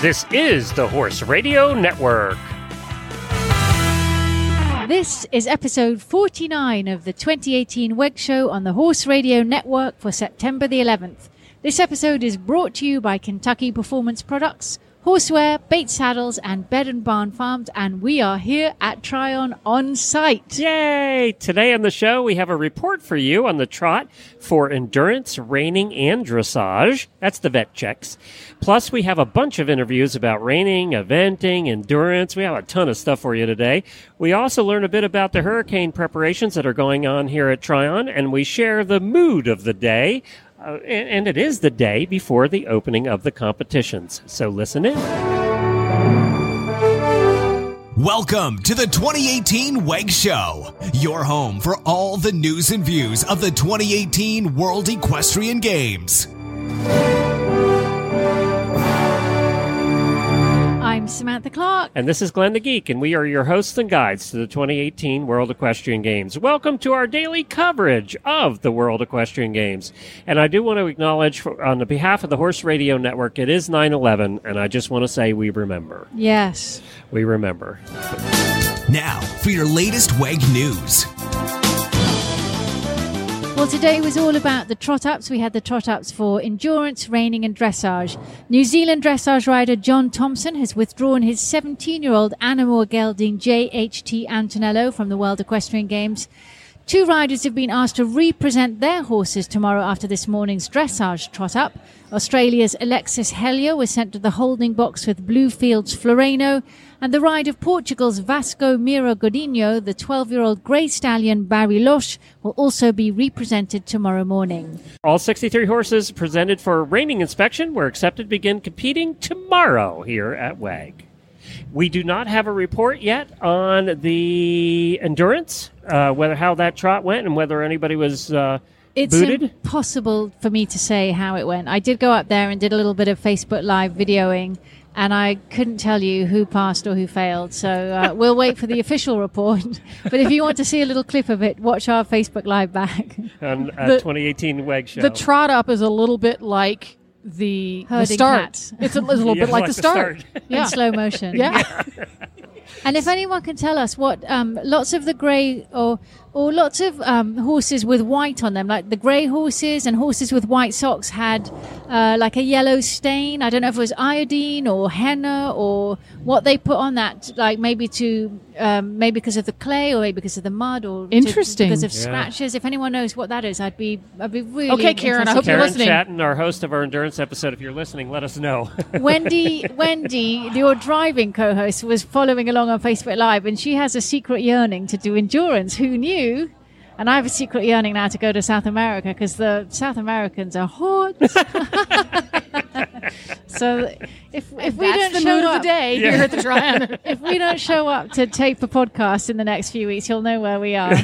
This is the Horse Radio Network. This is episode 49 of the 2018 WEG Show on the Horse Radio Network for September the 11th. This episode is brought to you by Kentucky Performance Products, Horseware, Bates Saddles, and Bed and Barn Farms, and we are here at Tryon on site. Yay! Today on the show, we have a report for you on the trot for endurance, reining, and dressage. That's the vet checks. Plus, we have a bunch of interviews about reining, eventing, endurance. We have a ton of stuff for you today. We also learn a bit about the hurricane preparations that are going on here at Tryon, and we share the mood of the day. Uh, and, and it is the day before the opening of the competitions. So listen in. Welcome to the 2018 WEG Show, your home for all the news and views of the 2018 World Equestrian Games. I'm Samantha Clark. And this is Glenn the Geek, and we are your hosts and guides to the 2018 World Equestrian Games. Welcome to our daily coverage of the World Equestrian Games. And I do want to acknowledge, for, on the behalf of the Horse Radio Network, it is 9 11, and I just want to say we remember. Yes. We remember. Now, for your latest WEG news. Well, today was all about the trot ups. We had the trot ups for endurance, reining, and dressage. New Zealand dressage rider John Thompson has withdrawn his 17 year old animal gelding JHT Antonello from the World Equestrian Games. Two riders have been asked to represent their horses tomorrow after this morning's dressage trot up. Australia's Alexis Hellyer was sent to the holding box with Bluefield's Floreno, and the ride of Portugal's Vasco Mira Godinho, the 12 year old grey stallion Barry Losh, will also be represented tomorrow morning. All 63 horses presented for reining inspection were accepted to begin competing tomorrow here at WEG. We do not have a report yet on the endurance, uh, whether how that trot went and whether anybody was uh, It's booted. impossible for me to say how it went. I did go up there and did a little bit of Facebook Live videoing, and I couldn't tell you who passed or who failed. So uh, we'll wait for the official report. but if you want to see a little clip of it, watch our Facebook Live back. on uh, The- 2018 WEG show. The trot up is a little bit like the, the start. cats. It's a little Yeah, bit like, the start. Yeah. in slow motion. yeah. And if anyone can tell us what um, lots of the grey or or lots of um, horses with white on them, like the grey horses and horses with white socks, had uh, like a yellow stain. I don't know if it was iodine or henna or what they put on that, like maybe to um, maybe because of the clay or maybe because of the mud or to- because of Yeah. scratches. If anyone knows what that is, I'd be I'd be really Okay, Karen, I hope to you're Karen listening. Chaton, our host of our endurance episode, if you're listening, let us know. Wendy, Wendy, your driving co-host, was following along on Facebook Live, and she has a secret yearning to do endurance. Who knew? And I have a secret yearning now to go to South America because the South Americans are hot. so if if we don't the show up, the day Yeah. here at the Tryon. if we don't show up to tape a podcast in the next few weeks, you'll know where we are.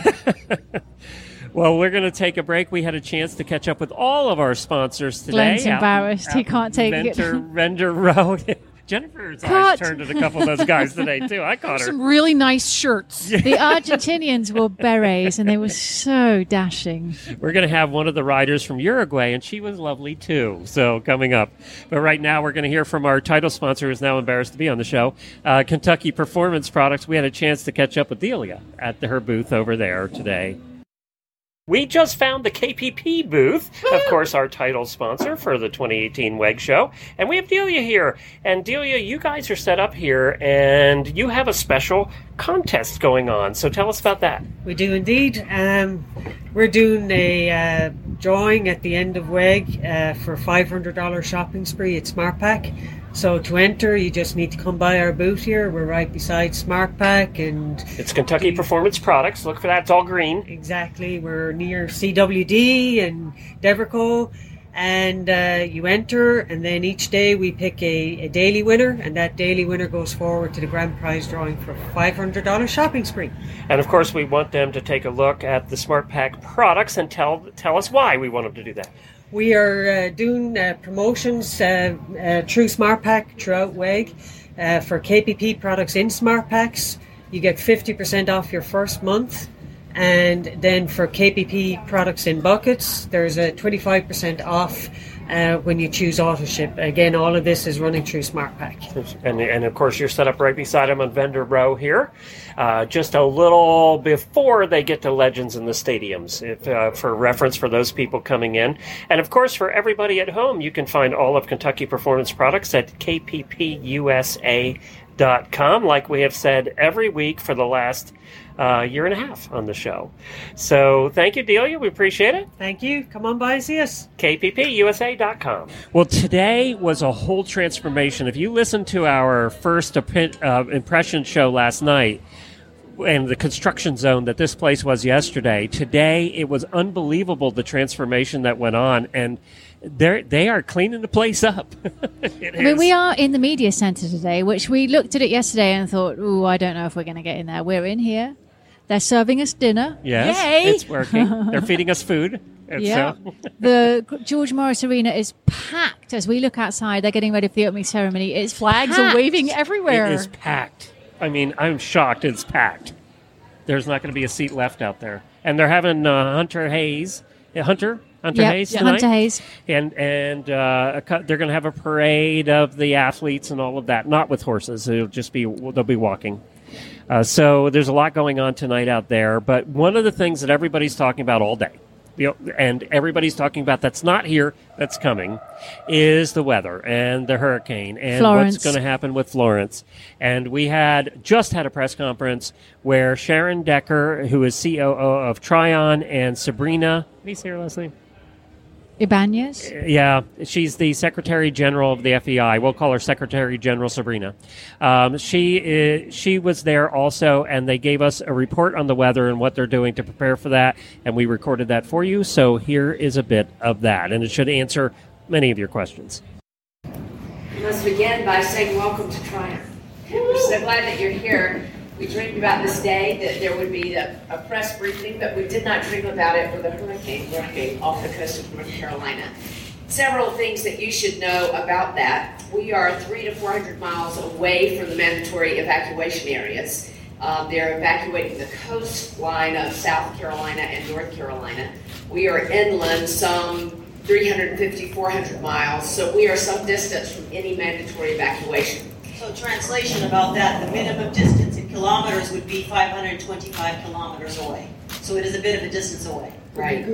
well, we're going to take a break. We had a chance to catch up with all of our sponsors today. Glenn's Out- embarrassed. He out can't take it. Venter, Render Road. Jennifer's eyes turned at a couple of those guys today, too. I caught her. Some really nice shirts. the Argentinians wore berets, and they were so dashing. We're going to have one of the riders from Uruguay, and she was lovely too. So coming up, but right now we're going to hear from our title sponsor, who's now embarrassed to be on the show, uh, Kentucky Performance Products. We had a chance to catch up with Delia at the, her booth over there today. We just found the KPP booth, of course, our title sponsor for the 2018 WEG show. And we have Delia here. And Delia, you guys are set up here and you have a special contest going on. So tell us about that. We do indeed. Um, we're doing a uh, drawing at the end of WEG uh, for $500 shopping spree at SmartPak. So to enter, you just need to come by our booth here. We're right beside SmartPak, and It's Kentucky Performance Products. Look for that. It's all green. exactly we're near CWD and Devoucoux. And uh, you enter, and then each day we pick a, a daily winner, and that daily winner goes forward to the grand prize drawing for a $500 shopping spree. And of course, we want them to take a look at the SmartPak products and tell tell us why we want them to do that. We are uh, doing uh, promotions uh, through SmartPak throughout WEG for KPP products in SmartPaks. You get 50% off your first month. And then for KPP products in buckets, there's a 25% off uh, when you choose auto ship. Again, all of this is running through SmartPak. And, and of course, you're set up right beside them on vendor row here, uh, just a little before they get to Legends in the stadiums, if, uh, for reference for those people coming in. And of course, for everybody at home, you can find all of Kentucky Performance products at kppusa.com, like we have said every week for the last uh, year and a half on the show. So thank you, Delia. We appreciate it. Thank you. Come on by, see us. kppusa.com. Well, today was a whole transformation. If you listen to our first opi- uh, impression show last night, and the construction zone that this place was yesterday, today it was unbelievable the transformation that went on, and they they are cleaning the place up. It I mean, is- we are in the media centre today, which we looked at it yesterday and thought, "Ooh, I don't know if we're going to get in there." We're in here. They're serving us dinner. Yes, Yay! it's working. They're feeding us food. And Yeah. so- the George Morris Arena is packed as we look outside. They're getting ready for the opening ceremony. It's Flags packed. are waving everywhere. It is packed. I mean, I'm shocked it's packed. There's not going to be a seat left out there. And they're having uh, Hunter Hayes. Yeah, Hunter? Hunter Yep, Hayes tonight? Hunter Hayes. And, and uh, a cut- they're going to have a parade of the athletes and all of that. Not with horses. It'll just be, they'll be walking. Uh, so there's a lot going on tonight out there. But one of the things that everybody's talking about all day, you know, and everybody's talking about that's not here, that's coming, is the weather and the hurricane and Florence. what's going to happen with Florence. And we had just had a press conference where Sharon Decker, who is COO of Tryon, and Sabrina, how do you say her last name? Ibanez. Yeah, she's the Secretary General of the FEI. We'll call her Secretary General Sabrina. Um, she is, she was there also, and they gave us a report on the weather and what they're doing to prepare for that, and we recorded that for you. So here is a bit of that, and it should answer many of your questions. Let's begin by saying welcome to Tryon. We're so glad that you're here. We dreamed about this day, that there would be a, a press briefing, but we did not dream about it with a hurricane hurricane off the coast of North Carolina. Several things that you should know about that. We are three to 400 miles away from the mandatory evacuation areas. Um, they're evacuating the coastline of South Carolina and North Carolina. We are inland some 350, 400 miles, so we are some distance from any mandatory evacuation. So translation about that, the minimum distance kilometers would be 525 kilometers away. So it is a bit of a distance away. Right.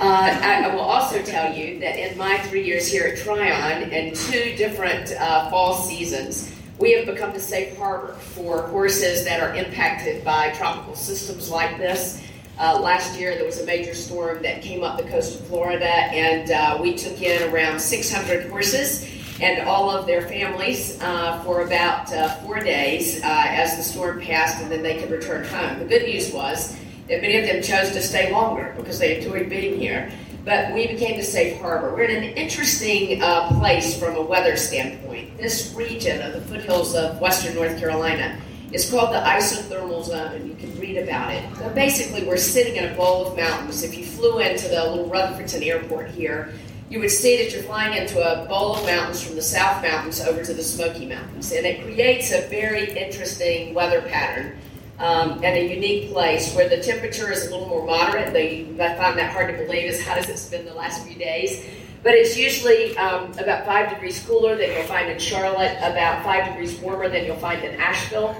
Uh, I, I will also tell you that in my three years here at Tryon and two different uh, fall seasons, we have become the safe harbor for horses that are impacted by tropical systems like this. Uh, last year, there was a major storm that came up the coast of Florida, and uh, we took in around 600 horses and all of their families uh, for about uh, four days uh, as the storm passed, and then they could return home. The good news was that many of them chose to stay longer because they enjoyed being here. But we became the safe harbor. We're in an interesting uh, place from a weather standpoint. This region of the foothills of western North Carolina is called the isothermal zone, and you can read about it. So basically, we're sitting in a bowl of mountains. If you flew into the little Rutherfordton airport here, you would see that you're flying into a bowl of mountains from the South Mountains over to the Smoky Mountains. And it creates a very interesting weather pattern um, and a unique place where the temperature is a little more moderate. They, I find that hard to believe is how does it spend the last few days. But it's usually um, about five degrees cooler than you'll find in Charlotte, about five degrees warmer than you'll find in Asheville.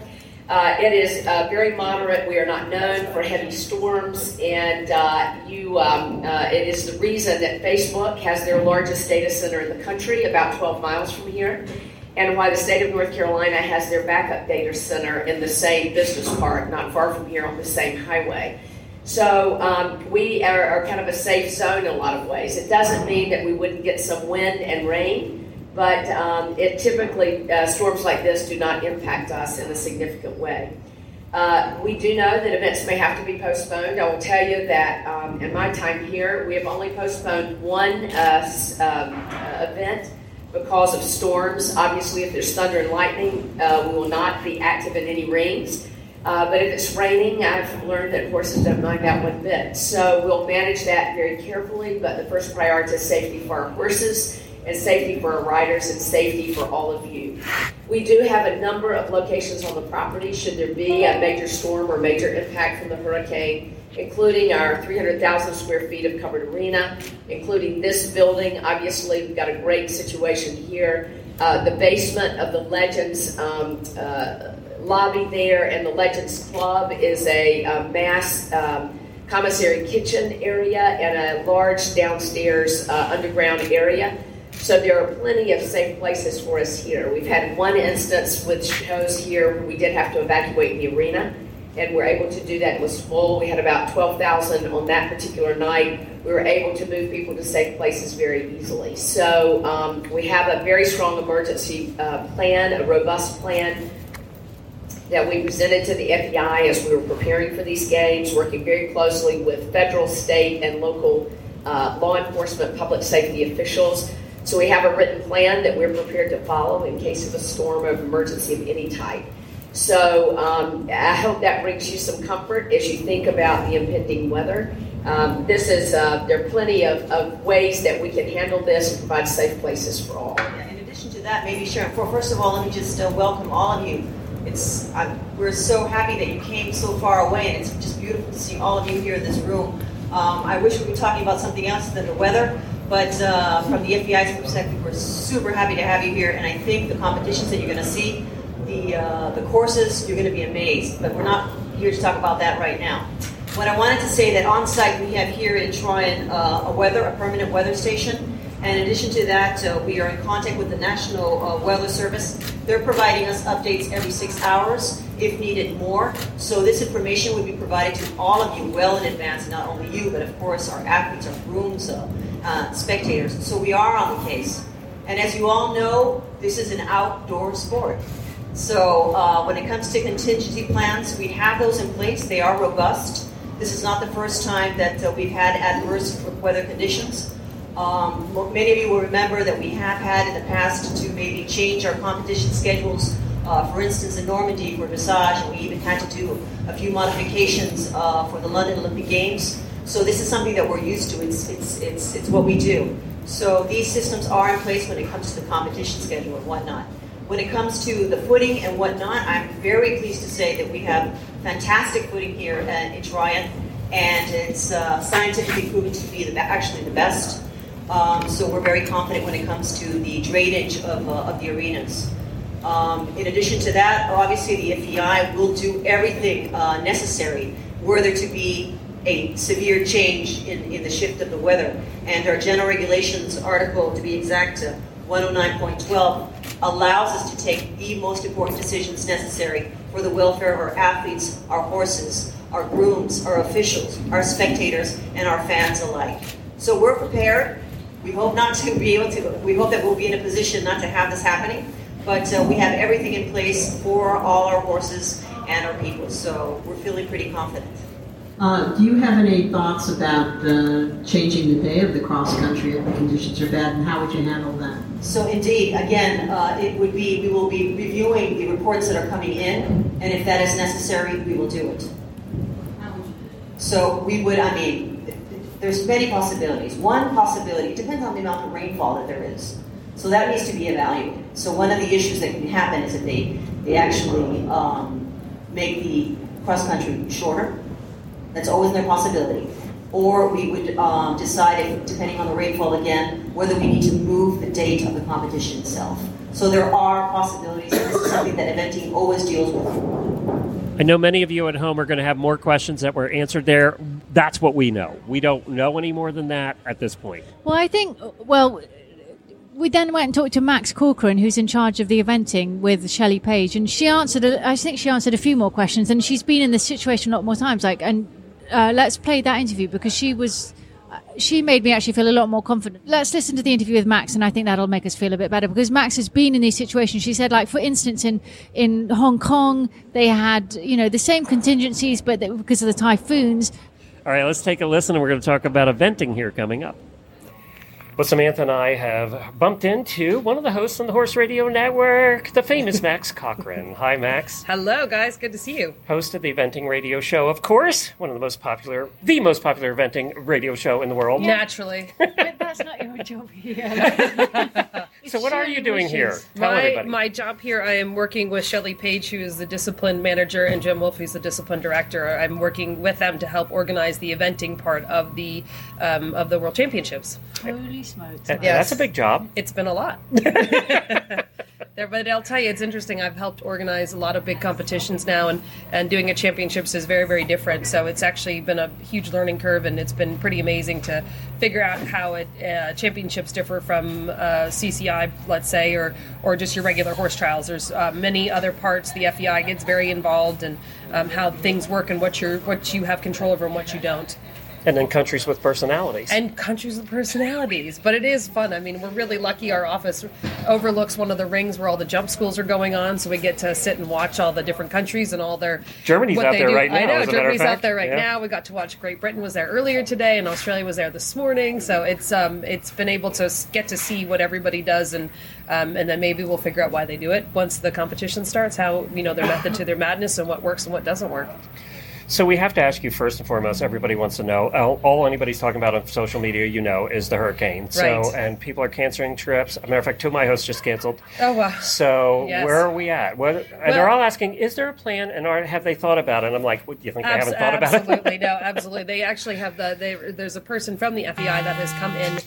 Uh, it is uh, very moderate. We are not known for heavy storms, and uh, you. Um, uh, it is the reason that Facebook has their largest data center in the country, about 12 miles from here, and why the state of North Carolina has their backup data center in the same business park, not far from here on the same highway. So um, we are, are kind of a safe zone in a lot of ways. It doesn't mean that we wouldn't get some wind and rain but um, it typically uh, storms like this do not impact us in a significant way. Uh, we do know that events may have to be postponed. I will tell you that um, in my time here, we have only postponed one uh, um, uh, event because of storms. Obviously, if there's thunder and lightning, uh, we will not be active in any rings. Uh, but if it's raining, I've learned that horses don't mind that one bit. So we'll manage that very carefully. But the first priority is safety for our horses and safety for our riders and safety for all of you. We do have a number of locations on the property should there be a major storm or major impact from the hurricane including our 300,000 square feet of covered arena, including this building. Obviously, we've got a great situation here. Uh, the basement of the Legends um, uh, lobby there and the Legends Club is a, a mass um, commissary kitchen area and a large downstairs uh, underground area. So there are plenty of safe places for us here. We've had one instance with shows here where we did have to evacuate the arena, and we're able to do that. It was full. We had about 12,000 on that particular night. We were able to move people to safe places very easily. So um, we have a very strong emergency uh, plan, a robust plan that we presented to the FEI as we were preparing for these games, working very closely with federal, state, and local uh, law enforcement, public safety officials. So we have a written plan that we're prepared to follow in case of a storm of emergency of any type. So um, I hope that brings you some comfort as you think about the impending weather. Um, this is uh, there are plenty of, of ways that we can handle this and provide safe places for all. Yeah, in addition to that, maybe Sharon, for, first of all, let me just uh, welcome all of you. It's I'm, we're so happy that you came so far away, and it's just beautiful to see all of you here in this room. Um, I wish we were talking about something else than the weather, but uh, from the FEI's perspective, we're super happy to have you here, and I think the competitions that you're going to see, the uh, the courses, you're going to be amazed. But we're not here to talk about that right now. What I wanted to say that on site we have here in Tryon uh, a weather, a permanent weather station. And in addition to that, uh, we are in contact with the National uh, Weather Service. They're providing us updates every six hours, if needed more. So this information will be provided to all of you well in advance, not only you, but of course our athletes, our grooms, uh, uh, spectators. So we are on the case. And as you all know, this is an outdoor sport. So uh, when it comes to contingency plans, we have those in place. They are robust. This is not the first time that uh, we've had adverse weather conditions. Um, many of you will remember that we have had in the past to maybe change our competition schedules. Uh, for instance, in Normandy for dressage, and we even had to do a few modifications uh, for the London Olympic Games. So this is something that we're used to. It's, it's, it's, it's what we do. So these systems are in place when it comes to the competition schedule and whatnot. When it comes to the footing and whatnot, I'm very pleased to say that we have fantastic footing here in Tryon, and it's uh, scientifically proven to be the, actually the best. Um, so we're very confident when it comes to the drainage of, uh, of the arenas. Um, in addition to that, obviously the FEI will do everything uh, necessary were there to be a severe change in, in the shift of the weather. And our general regulations article, to be exact, uh, 109.12, allows us to take the most important decisions necessary for the welfare of our athletes, our horses, our grooms, our officials, our spectators, and our fans alike. So we're prepared. We hope not to be able to, we hope that we'll be in a position not to have this happening, but uh, we have everything in place for all our horses and our people, so we're feeling pretty confident. Uh, do you have any thoughts about uh, changing the day of the cross country if the conditions are bad, and how would you handle that? So indeed, again, uh, it would be we will be reviewing the reports that are coming in, and if that is necessary, we will do it. So we would, I mean, there's many possibilities. One possibility depends on the amount of rainfall that there is. So that needs to be evaluated. So one of the issues that can happen is that they they actually um, make the cross country shorter. That's always a possibility. Or we would um, decide, if, depending on the rainfall again, whether we need to move the date of the competition itself. So there are possibilities, this is something that eventing always deals with. I know many of you at home are going to have more questions that were answered there. That's what we know. We don't know any more than that at this point. Well, I think, well, we then went and talked to Max Corcoran, who's in charge of the eventing with Shelley Page, and she answered. A, I think she answered a few more questions, and she's been in this situation a lot more times. Like, and uh, let's play that interview because she was. uh, She made me actually feel a lot more confident. Let's listen to the interview with Max, and I think that'll make us feel a bit better because Max has been in these situations. She said, like for instance, in in Hong Kong, they had you know the same contingencies, but they, because of the typhoons, All right, let's take a listen, and we're going to talk about eventing here coming up. But Samantha and I have bumped into one of the hosts on the Horse Radio Network, the famous Max Corcoran. Hi, Max. Hello, guys. Good to see you. Host of the Eventing Radio Show, of course, one of the most popular, the most popular eventing radio show in the world. Naturally. but that's not your job here. So what are you doing here? Tell my, everybody. my job here, I am working with Shelley Page, who is the discipline manager, and Jim Wolf, who's the discipline director. I'm working with them to help organize the eventing part of the um, of the World Championships. Holy smokes. That- Yes. That's a big job. It's been a lot. there, but I'll tell you, it's interesting. I've helped organize a lot of big competitions now, and, and doing a championships is very, very different. So it's actually been a huge learning curve, and it's been pretty amazing to figure out how it, uh, championships differ from uh, CCI, let's say, or or just your regular horse trials. There's uh, many other parts. The FEI gets very involved in um, how things work and what you what you have control over and what you don't And then countries with personalities. and countries with personalities. But it is fun. I mean, we're really lucky. Our office overlooks one of the rings where all the jump schools are going on, so we get to sit and watch all the different countries and all their. Germany's what out they there do. right I now, know as a Germany's out there right Yeah. now. We got to watch. Great Britain was there earlier today, and Australia was there this morning. So it's um it's been able to get to see what everybody does, and um and then maybe we'll figure out why they do it once the competition starts. How you know their method to their madness and what works and what doesn't work. So we have to ask you first and foremost. Everybody wants to know. All, all anybody's talking about on social media, you know, is the hurricane. So Right. and people are canceling trips. As a matter of fact, two of my hosts just canceled. Oh wow. So Yes. where are we at? What, and Well- they're all asking, is there a plan? And are, have they thought about it? And I'm like, what, do you think they Abs- haven't thought about it? absolutely, no, absolutely. They actually have the. They, there's a person from the FEI that has come in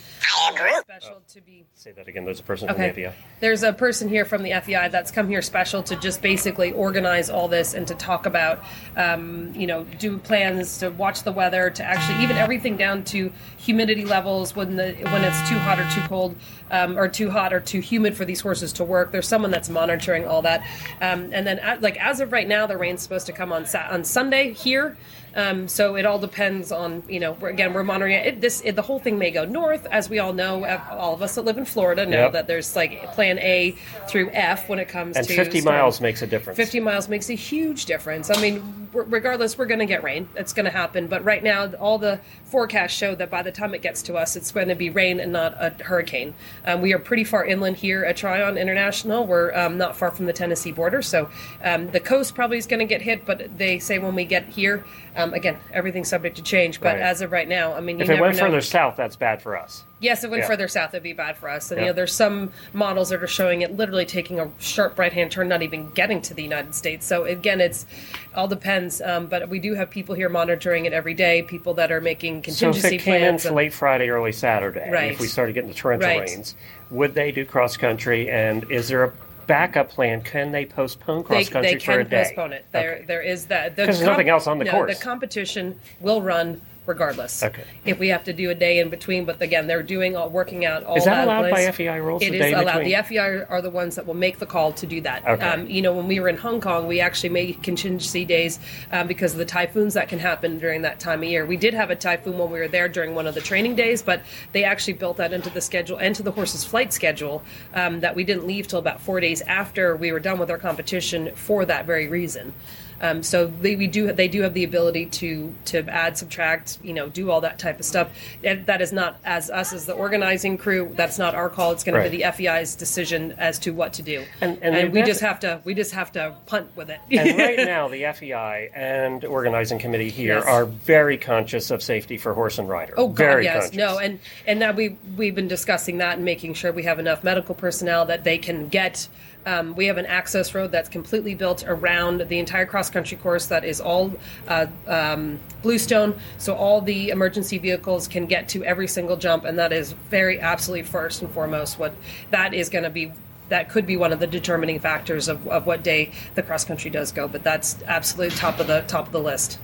special to be. Say that again. There's a person Okay. from the FEI. There's a person here from the FEI that's come here special to just basically organize all this and to talk about, um, you know, do plans to watch the weather, to actually even everything down to humidity levels when the when it's too hot or too cold, um, or too hot or too humid for these horses to work. There's someone that's monitoring all that, um, and then like as of right now, the rain's supposed to come on on Sunday here. Um, so it all depends on you know we're, again we're monitoring it. it this it, the whole thing may go north as we all know uh, all of us that live in Florida know Yep. that there's like plan A through F when it comes And to 50 storm. miles makes a difference. 50 miles makes a huge difference. I mean, regardless, we're going to get rain. It's going to happen. But right now, all the forecasts show that by the time it gets to us, it's going to be rain and not a hurricane. Um, we are pretty far inland here at Tryon International. We're um, not far from the Tennessee border. So um, the coast probably is going to get hit. But they say when we get here, um, again, everything's subject to change. But Right. as of right now, I mean, you If it went know. further south, that's bad for us. Yes, it went Yeah. further south, it'd be bad for us. And Yeah. you know, there's some models that are showing it literally taking a sharp right hand turn, not even getting to the United States. So again, it's all depends. Um, but we do have people here monitoring it every day. People that are making contingency So if it came in plans. and- late Friday, early Saturday, Right. if we started getting the torrential Right. rains, would they do cross country? And is there a backup plan? Can they postpone cross country they for a day? They can postpone it. There, there is that. The 'Cause there's nothing else on the no, course. The competition will run regardless. Okay. If we have to do a day in between, but again, they're doing all working out all. Is that allowed plans. by FEI rules, It is allowed. between? The FEI are the ones that will make the call to do that. Okay. Um, you know, when we were in Hong Kong, we actually made contingency days um, because of the typhoons that can happen during that time of year. We did have a typhoon when we were there during one of the training days, but they actually built that into the schedule and to the horse's flight schedule um, that we didn't leave till about four days after we were done with our competition for that very reason. Um, so they we do they do have the ability to to add, subtract, you know, do all that type of stuff. And that is not as us as the organizing crew. That's not our call. It's going Right. to be the FEI's decision as to what to do. And- and the we just have to we just have to punt with it. and right now, the FEI and organizing committee here Yes. are very conscious of safety for horse and rider. Oh God, very yes, conscious. no, and and now we we've been discussing that and making sure we have enough medical personnel that they can get. Um, we have an access road that's completely built around the entire cross country course that is all uh, um, bluestone, so all the emergency vehicles can get to every single jump, and that is very absolutely first and foremost what that is going to be. That could be one of the determining factors of, of what day the cross country does go, but that's absolutely top of the top of the list.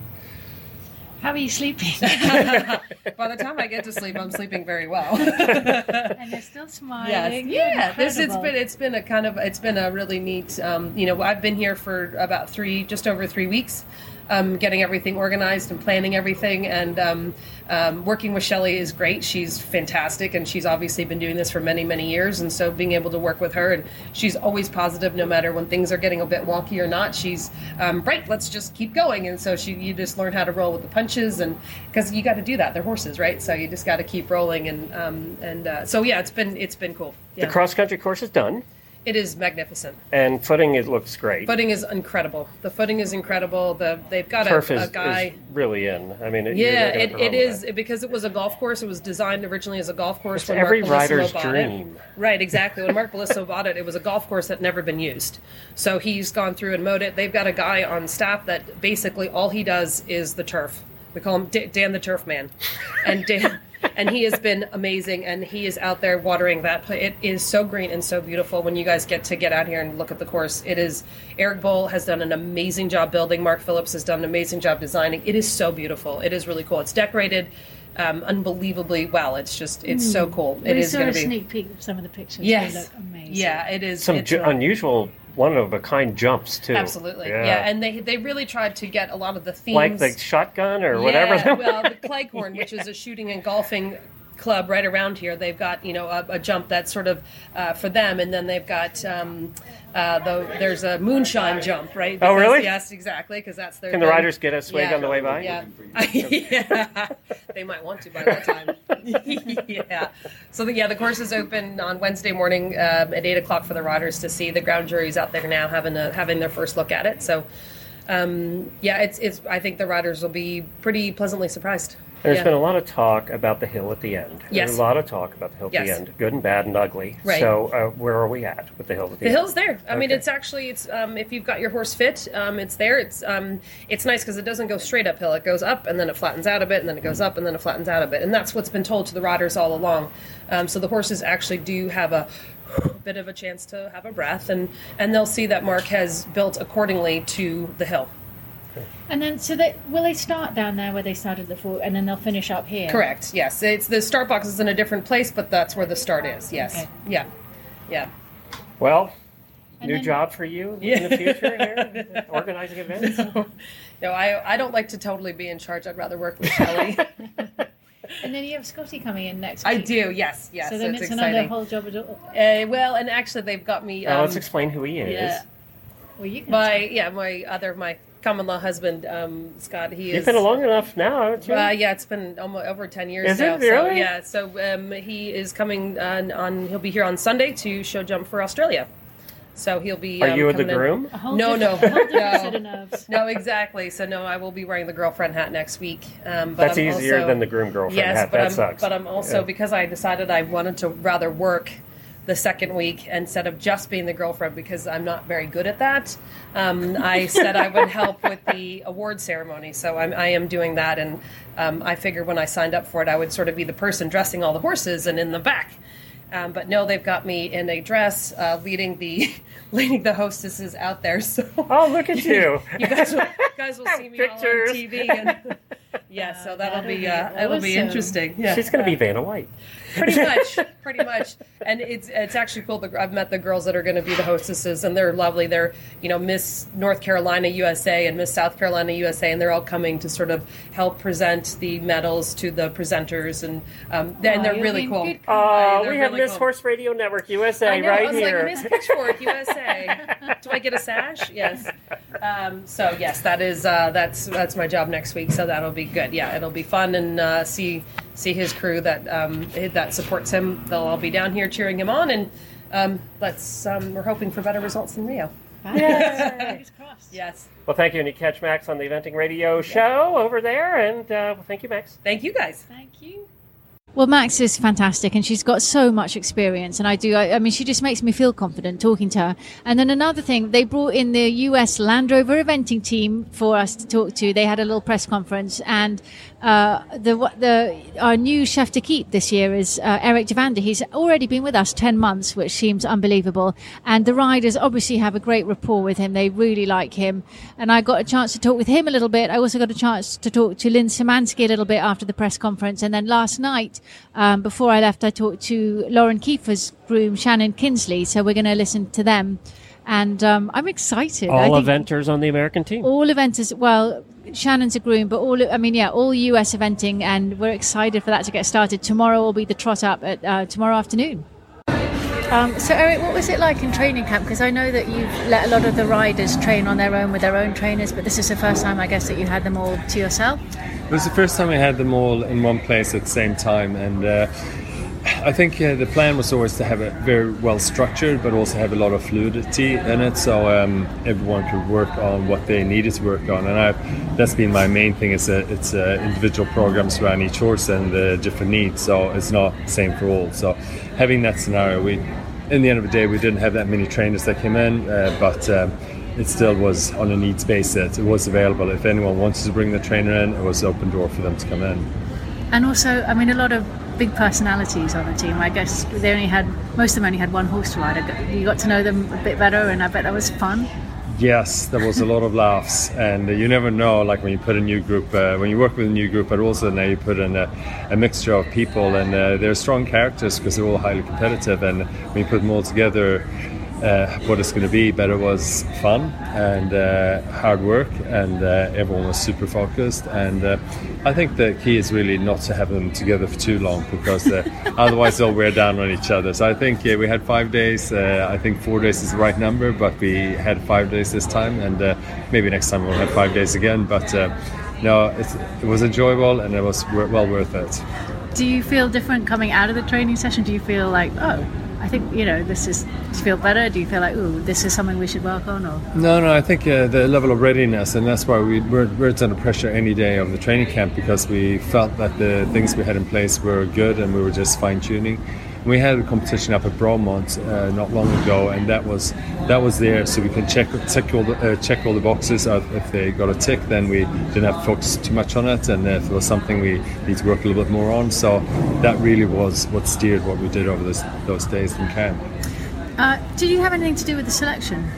How are you sleeping? By the time I get to sleep, I'm sleeping very well. and you're still smiling. Yes. Yeah. This it's been it's been a kind of it's been a really neat. Um, you know, I've been here for about three, just over three weeks, um, getting everything organized and planning everything, and um, um, working with Shelley is great. She's fantastic, and she's obviously been doing this for many, many years. And so, being able to work with her, and she's always positive, no matter when things are getting a bit wonky or not. She's um, right. Let's just keep going. And so, she you just learn how to roll with the punches, and because you got to do that. They're horses, right? So you just got to keep rolling, and um, and uh, so yeah, it's been it's been cool. Yeah. The cross country course is done. It is magnificent. And footing, it looks great. Footing is incredible. The footing is incredible. The they've got Turf a, is, a guy. is really in. I mean, it, yeah, it, it is that. because it was a golf course. It was designed originally as a golf course. It's when every Mark rider's dream. It. Right, exactly. When Mark Bellissimo bought it, it was a golf course that never been used. So he's gone through and mowed it. They've got a guy on staff that basically all he does is the turf. We call him D- Dan the Turf Man, and Dan. And he has been amazing, and he is out there watering that. It is so green and so beautiful. When you guys get to get out here and look at the course, it is. Eric Bull has done an amazing job building. Mark Phillips has done an amazing job designing. It is so beautiful. It is really cool. It's decorated um, unbelievably well. It's just, it's so cool. It we is saw going a to be. sneak peek of some of the pictures. They Yes. look amazing. Yeah, it is. Some ju- really- unusual, one of a kind jumps, too. Absolutely, yeah. and they they really tried to get a lot of the themes, like the shotgun or whatever. Yeah, well, the Cleghorn, which is a shooting and golfing club right around here, they've got you know a, a jump that's sort of uh, for them, and then they've got um, uh, the there's a moonshine jump, right? Oh, really? Yes, exactly, because that's their. Can the riders get a swig Yeah. on the way by? Yeah, yeah. they might want to by that time. yeah. So the, yeah, the course is open on Wednesday morning um, at eight o'clock for the riders to see. The ground jury's out there now having a, having their first look at it. So. Um, yeah, it's, it's. I think the riders will be pretty pleasantly surprised. There's yeah. been a lot of talk about the hill at the end. Yes. There's a lot of talk about the hill at the end, good and bad and ugly. Right. So uh, where are we at with the hill at the, The end? The hill's there. I mean, it's actually it's um, if you've got your horse fit, um, it's there. It's um, it's nice because it doesn't go straight uphill. It goes up and then it flattens out a bit, and then it goes up and then it flattens out a bit, and that's what's been told to the riders all along. Um, so the horses actually do have a bit of a chance to have a breath, and and they'll see that Mark has built accordingly to the hill. And then, so they, will they start down there where they started the fort, and then they'll finish up here? Correct. Yes, it's the start box is in a different place, but that's where the start is. Yes. Okay. Yeah. Yeah. Well, And new then- job for you Yeah. in the future here, organizing events. No, I I don't like to totally be in charge. I'd rather work with Shelley. And then you have Scotty coming in next I week. do. Yes. Yes. So then it's, it's, another exciting. whole job. At all. Uh, well, and actually, they've got me. Now Um, let's explain who he is. yeah. Well, you can. my yeah, my other my common law husband, um, Scott. He You've is. been along enough now, haven't you? Uh, yeah, it's been almost over ten years Is now. it So really? yeah, so um, he is coming on, on. He'll be here on Sunday to show jump for Australia. So he'll be. Are um, you the groom? No, no, different, whole different no. set of nerves. No, exactly. So no, I will be wearing the girlfriend hat next week. Um, but That's I'm easier also- than the groom girlfriend Yes, hat. but that I'm, sucks. But I'm also Yeah. because I decided I wanted to rather work the second week instead of just being the girlfriend because I'm not very good at that. Um, I said I would help with the award ceremony, so I'm, I am doing that. And um, I figured when I signed up for it, I would sort of be the person dressing all the horses and in the back. Um, but no, they've got me in a dress, uh, leading the leading the hostesses out there. So Oh, look at you! you guys will, you guys will see me all on TV. And, yeah, so that'll, that'll be, be uh, it'll be awesome. interesting. Yeah, She's going to be Vanna White. pretty much, pretty much. And it's it's actually cool. The, I've met the girls that are going to be the hostesses, and they're lovely. They're you know Miss North Carolina USA and Miss South Carolina USA, and they're all coming to sort of help present the medals to the presenters, and um, and Oh, they're really cool. Oh, They're we have really Miss cool. Horse Radio Network USA I know. right I was here. like Miss Pitchfork USA. Do I get a sash? Yes. Um, so yes, that is uh, that's that's my job next week. So that'll be good. Yeah, it'll be fun and uh, see see his crew that um, that supports him. They'll all be down here cheering him on, and um, let's um, we're hoping for better results than Rio. Fingers crossed. Yes. Well, thank you, and you catch Max on the Eventing Radio show over there, and uh, well, thank you, Max. Thank you guys. Thank you. Well, Max is fantastic, and she's got so much experience. And I do, I, I mean, she just makes me feel confident talking to her. And then another thing, they brought in the US Land Rover eventing team for us to talk to. They had a little press conference, and uh, the the our new chef d'equipe this year is uh, Erik Duvander. He's already been with us ten months, which seems unbelievable. And the riders obviously have a great rapport with him. They really like him, and I got a chance to talk with him a little bit. I also got a chance to talk to Lynn Symansky a little bit after the press conference, and then last night, um, before I left, I talked to Lauren Kieffer's groom Shannon Kinsley. So we're going to listen to them, and um, I'm excited. I All think- eventers on the American team. all eventers well shannon's a groom but all i mean yeah all us eventing and we're excited for that to get started tomorrow will be the trot up at uh, tomorrow afternoon um, so eric what was it like in training camp because i know that you've let a lot of the riders train on their own with their own trainers but this is the first time i guess that you had them all to yourself It was the first time I had them all in one place at the same time, and uh, I think uh, the plan was always to have it very well structured, but also have a lot of fluidity in it, so um, everyone could work on what they needed to work on. And I, that's been my main thing. Is that it's uh, individual programs around each horse and the different needs, so it's not the same for all. So having that scenario, we, in the end of the day, we didn't have that many trainers that came in, uh, but. Um, it still was on a needs basis. It was available. If anyone wanted to bring the trainer in, it was open door for them to come in. And also, I mean, a lot of big personalities on the team. I guess they only had most of them only had one horse to ride. You got to know them a bit better, and I bet that was fun. Yes, there was a lot of laughs, and uh, you never know. Like when you put a new group, uh, when you work with a new group, but also now you put in a, a mixture of people, and uh, they're strong characters because they're all highly competitive. And when you put them all together, uh, what it's going to be, but it was fun and uh, hard work, and uh, everyone was super focused. And I think the key is really not to have them together for too long because uh, otherwise they'll wear down on each other. So I think yeah, we had five days. Uh, I think four days is the right number, but we had five days this time, and maybe next time we'll have five days again. But no, it was enjoyable and it was well worth it. Do you feel different coming out of the training session? Do you feel like, oh, I think you know this is. Do you feel better? Do you feel like, ooh, this is something we should work on? Or no, no. I think uh, the level of readiness, and that's why we we're, we're under pressure any day of the training camp because we felt that the things we had in place were good, and we were just fine tuning. We had a competition up at Bromont uh, not long ago, and that was that was there, so we can check check all the uh, check all the boxes. if they got a tick, then we didn't have to focus too much on it, and if it was something we need to work a little bit more on, so that really was what steered what we did over this, those days in camp. Uh, did you have anything to do with the selection?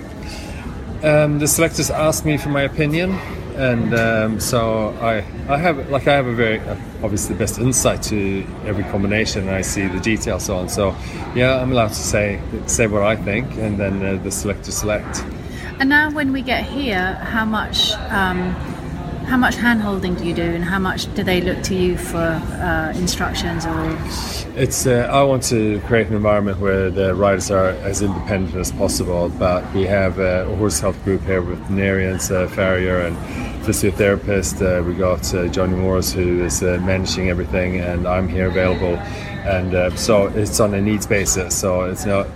Um, the selectors asked me for my opinion and um, so I, I have like I have a very uh, obviously the best insight to every combination, and I see the details on. So, yeah, I'm allowed to say say what I think, and then uh, the selector select. And now, when we get here, how much um, how much hand holding do you do, and how much do they look to you for uh, instructions or? It's. Uh, I want to create an environment where the riders are as independent as possible. But we have a horse health group here with veterinarians, uh, farrier, and physiotherapist. Uh, we got uh, Johnny Morris who is uh, managing everything, and I'm here available. And uh, so it's on a needs basis. So it's not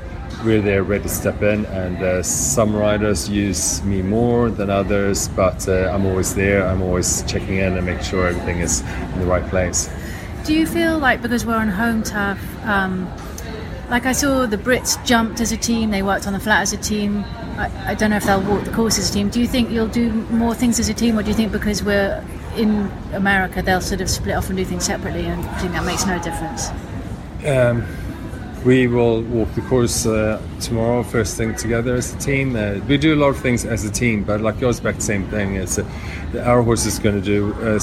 we're there ready to step in. And uh, some riders use me more than others, but uh, I'm always there. I'm always checking in and making sure everything is in the right place. Do you feel like because we're on home turf, um, like I saw the Brits jumped as a team, they worked on the flat as a team. I, I, don't know if they'll walk the course as a team. Do you think you'll do more things as a team, or do you think because we're in America, they'll sort of split off and do things separately, and think that makes no difference? Um, we will walk the course uh, tomorrow, first thing together as a team. Uh, we do a lot of things as a team, but like goes back the same thing. It's uh, our horse is going to do uh,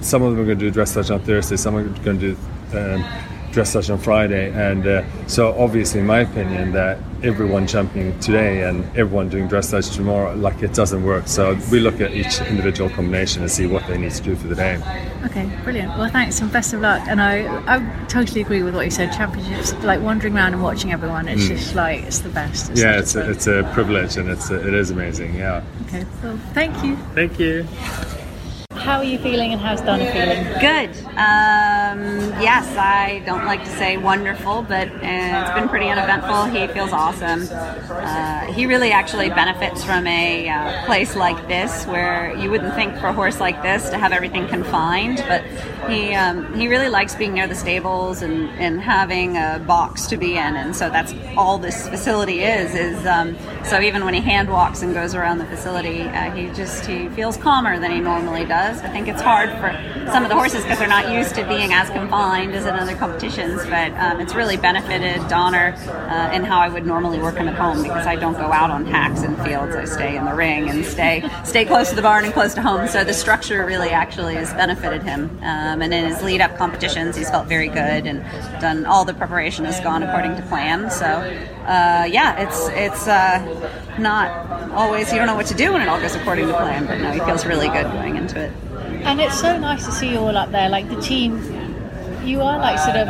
some of them are going to do dressage on Thursday, some are going to do um, dressage on Friday, and uh, so obviously, in my opinion, that everyone jumping today and everyone doing dressage tomorrow, like it doesn't work. So we look at each individual combination and see what they need to do for the day. Okay, brilliant. Well, thanks and best of luck. And I, I totally agree with what you said. Championships, like wandering around and watching everyone, it's mm. just like it's the best. It's yeah, it's a, it's a privilege and it's a, it is amazing. Yeah. Okay. Well, thank you. Thank you. How are you feeling and how's Donner feeling? Good. Um, yes, I don't like to say wonderful, but uh, it's been pretty uneventful. He feels awesome. Uh, he really actually benefits from a uh, place like this where you wouldn't think for a horse like this to have everything confined, but he um, he really likes being near the stables and, and having a box to be in, and so that's all this facility is. Is um, so even when he hand walks and goes around the facility, uh, he just he feels calmer than he normally does. I think it's hard for some of the horses because they're not used to being as confined as in other competitions. But um, it's really benefited Donner uh, in how I would normally work him at home because I don't go out on hacks and fields. I stay in the ring and stay stay close to the barn and close to home. So the structure really actually has benefited him. Um, and in his lead up competitions, he's felt very good and done all the preparation has gone according to plan. So uh, yeah, it's it's uh, not always you don't know what to do when it all goes according to plan, but no, he feels really good going into it. And it's so nice to see you all up there. Like the team, you are like sort of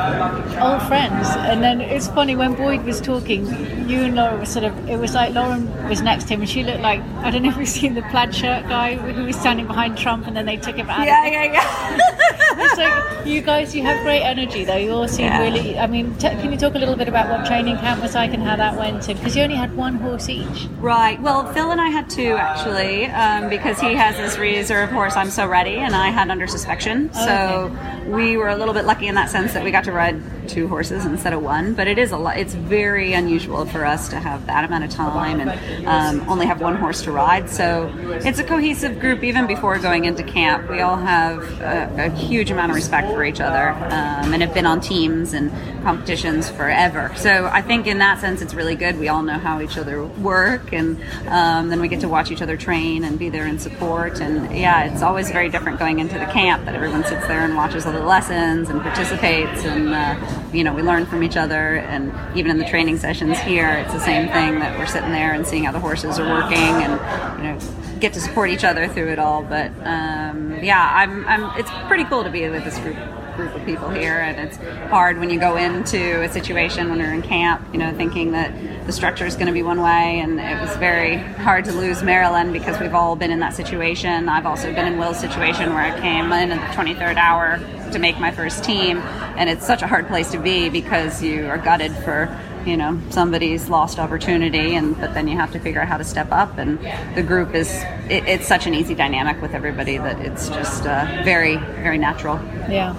old friends. And then it's funny when Boyd was talking, you and Laura were sort of. It was like Lauren was next to him, and she looked like I don't know if you've seen the plaid shirt guy who was standing behind Trump, and then they took him out. Yeah, yeah, yeah. it's like you guys, you have great energy though. You all seem Yeah. really. I mean, t- can you talk a little bit about what training camp was like and how that went? Because you only had one horse each. Right. Well, Phil and I had two actually, um, because he has this reserve horse, I'm Sew Ready, and I had Under Suspension. Oh, So we were a little bit lucky in that sense that we got to ride two horses instead of one. But it is a lot. It's very unusual for us to have that amount of time and um, only have one horse to ride. So it's a cohesive group even before going into camp. We all have a, a huge amount of respect for each other um, and have been on teams and competitions forever. So I think in that sense it's really good. We all know how each other work and um, then we get to watch each other train and be there in support. And yeah, it's always very different going into the camp that everyone sits there and watches all the lessons and participates and uh, you know we learn from each other. And even in the training sessions here, it's the same thing that we're sitting there and seeing how the horses are working and you know get to support each other through it all. But um, yeah, I'm, I'm. It's pretty cool to be with this group group of people here, and it's hard when you go into a situation when you're in camp, you know, thinking that the structure is going to be one way, and it was very hard to lose Marilyn because we've all been in that situation. I've also been in Will's situation where I came in at the 23rd hour to make my first team, and it's such a hard place to be because you are gutted for you know somebody's lost opportunity and but then you have to figure out how to step up and the group is it, it's such an easy dynamic with everybody that it's just uh, very very natural Yeah.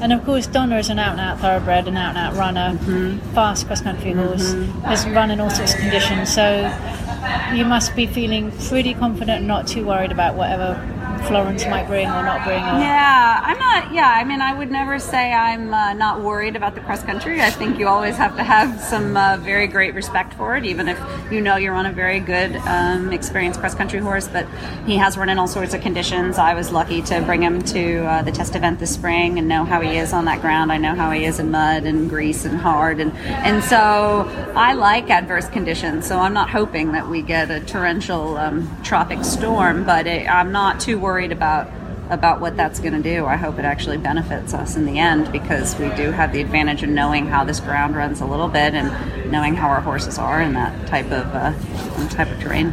And of course, Donner is an out and out thoroughbred, an out and out runner, mm-hmm. fast cross country mm-hmm. horse, has run in all sorts of conditions. So you must be feeling pretty confident not too worried about whatever Florence might bring or not bring. Or, Yeah, I'm not. Yeah, I mean, I would never say I'm uh, not worried about the cross country. I think you always have to have some uh, very great respect for it, even if you know you're on a very good, um, experienced cross country horse. But he has run in all sorts of conditions. I was lucky to bring him to uh, the test event this spring and know how he is on that ground. I know how he is in mud and grease and hard, and and so I like adverse conditions. So I'm not hoping that we get a torrential um, tropic storm, but it, I'm not too worried about about what that's going to do. I hope it actually benefits us in the end because we do have the advantage of knowing how this ground runs a little bit and knowing how our horses are in that type of uh, type of terrain.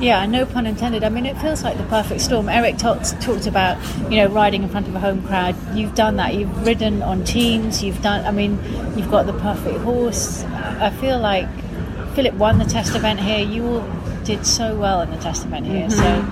Yeah, no pun intended. I mean, it feels like the perfect storm. Eric talked talked about you know riding in front of a home crowd. You've done that. You've ridden on teams. You've done. I mean, you've got the perfect horse. I feel like Philip won the test event here. You all did so well in the test event here. So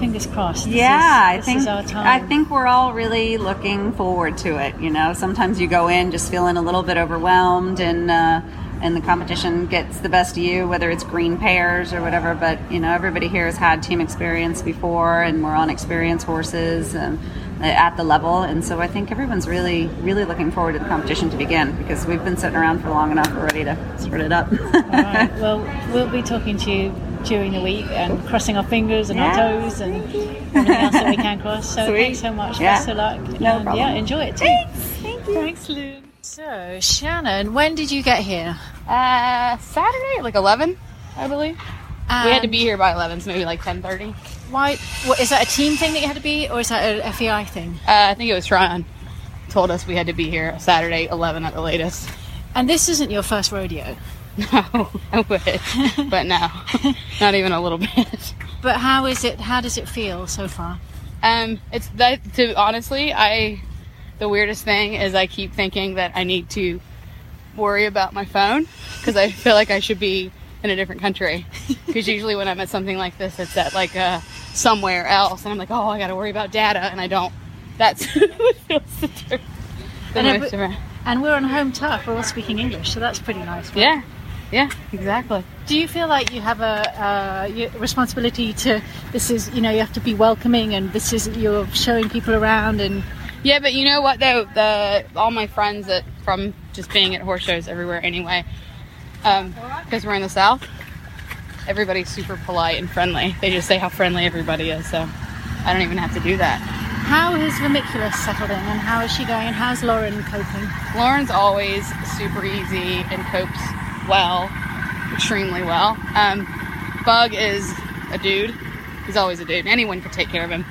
fingers crossed. This yeah, is, I think is our time. I think we're all really looking forward to it. You know, sometimes you go in just feeling a little bit overwhelmed and. Uh, and the competition gets the best of you, whether it's green pairs or whatever. But you know, everybody here has had team experience before, and we're on experienced horses um, at the level. And so I think everyone's really, really looking forward to the competition to begin because we've been sitting around for long enough. We're ready to sort it up. All right. Well, we'll be talking to you during the week and crossing our fingers and Yeah. our toes and everything else that we can cross. So Sweet. thanks so much. Yeah. Best of luck. No and, problem. Yeah, enjoy it too. Thanks. Thank you. Thanks, Lynn. So, Shannon, when did you get here? Uh, Saturday, like 11, I believe. we had to be here by 11, so maybe like 10:30. Why? What, is that a team thing that you had to be, or is that a FEI thing? Uh, I think it was Tryon told us we had to be here Saturday 11 at the latest. And this isn't your first rodeo. No, I wish, but no, not even a little bit. But how is it? How does it feel so far? Um, it's that to honestly, I the weirdest thing is I keep thinking that I need to worry about my phone because I feel like I should be in a different country. Because usually when I'm at something like this, it's at like uh, somewhere else, and I'm like, oh, I got to worry about data, and I don't. That's what feels the, the And most. And we're on home turf. We're all speaking English, so that's pretty nice. right? Yeah, yeah, exactly. Do you feel like you have a uh, y- responsibility to? This is, you know, you have to be welcoming, and this is you're showing people around, and Yeah, but you know what though? The all my friends that from just being at horse shows everywhere anyway, because we're in the south, everybody's super polite and friendly. They just say how friendly everybody is, so I don't even have to do that. how has Vermiculus settled in, and how is she going, and how's Lauren coping? Lauren's always super easy and copes well, extremely well. Um, Bug is a dude. He's always a dude. Anyone could take care of him.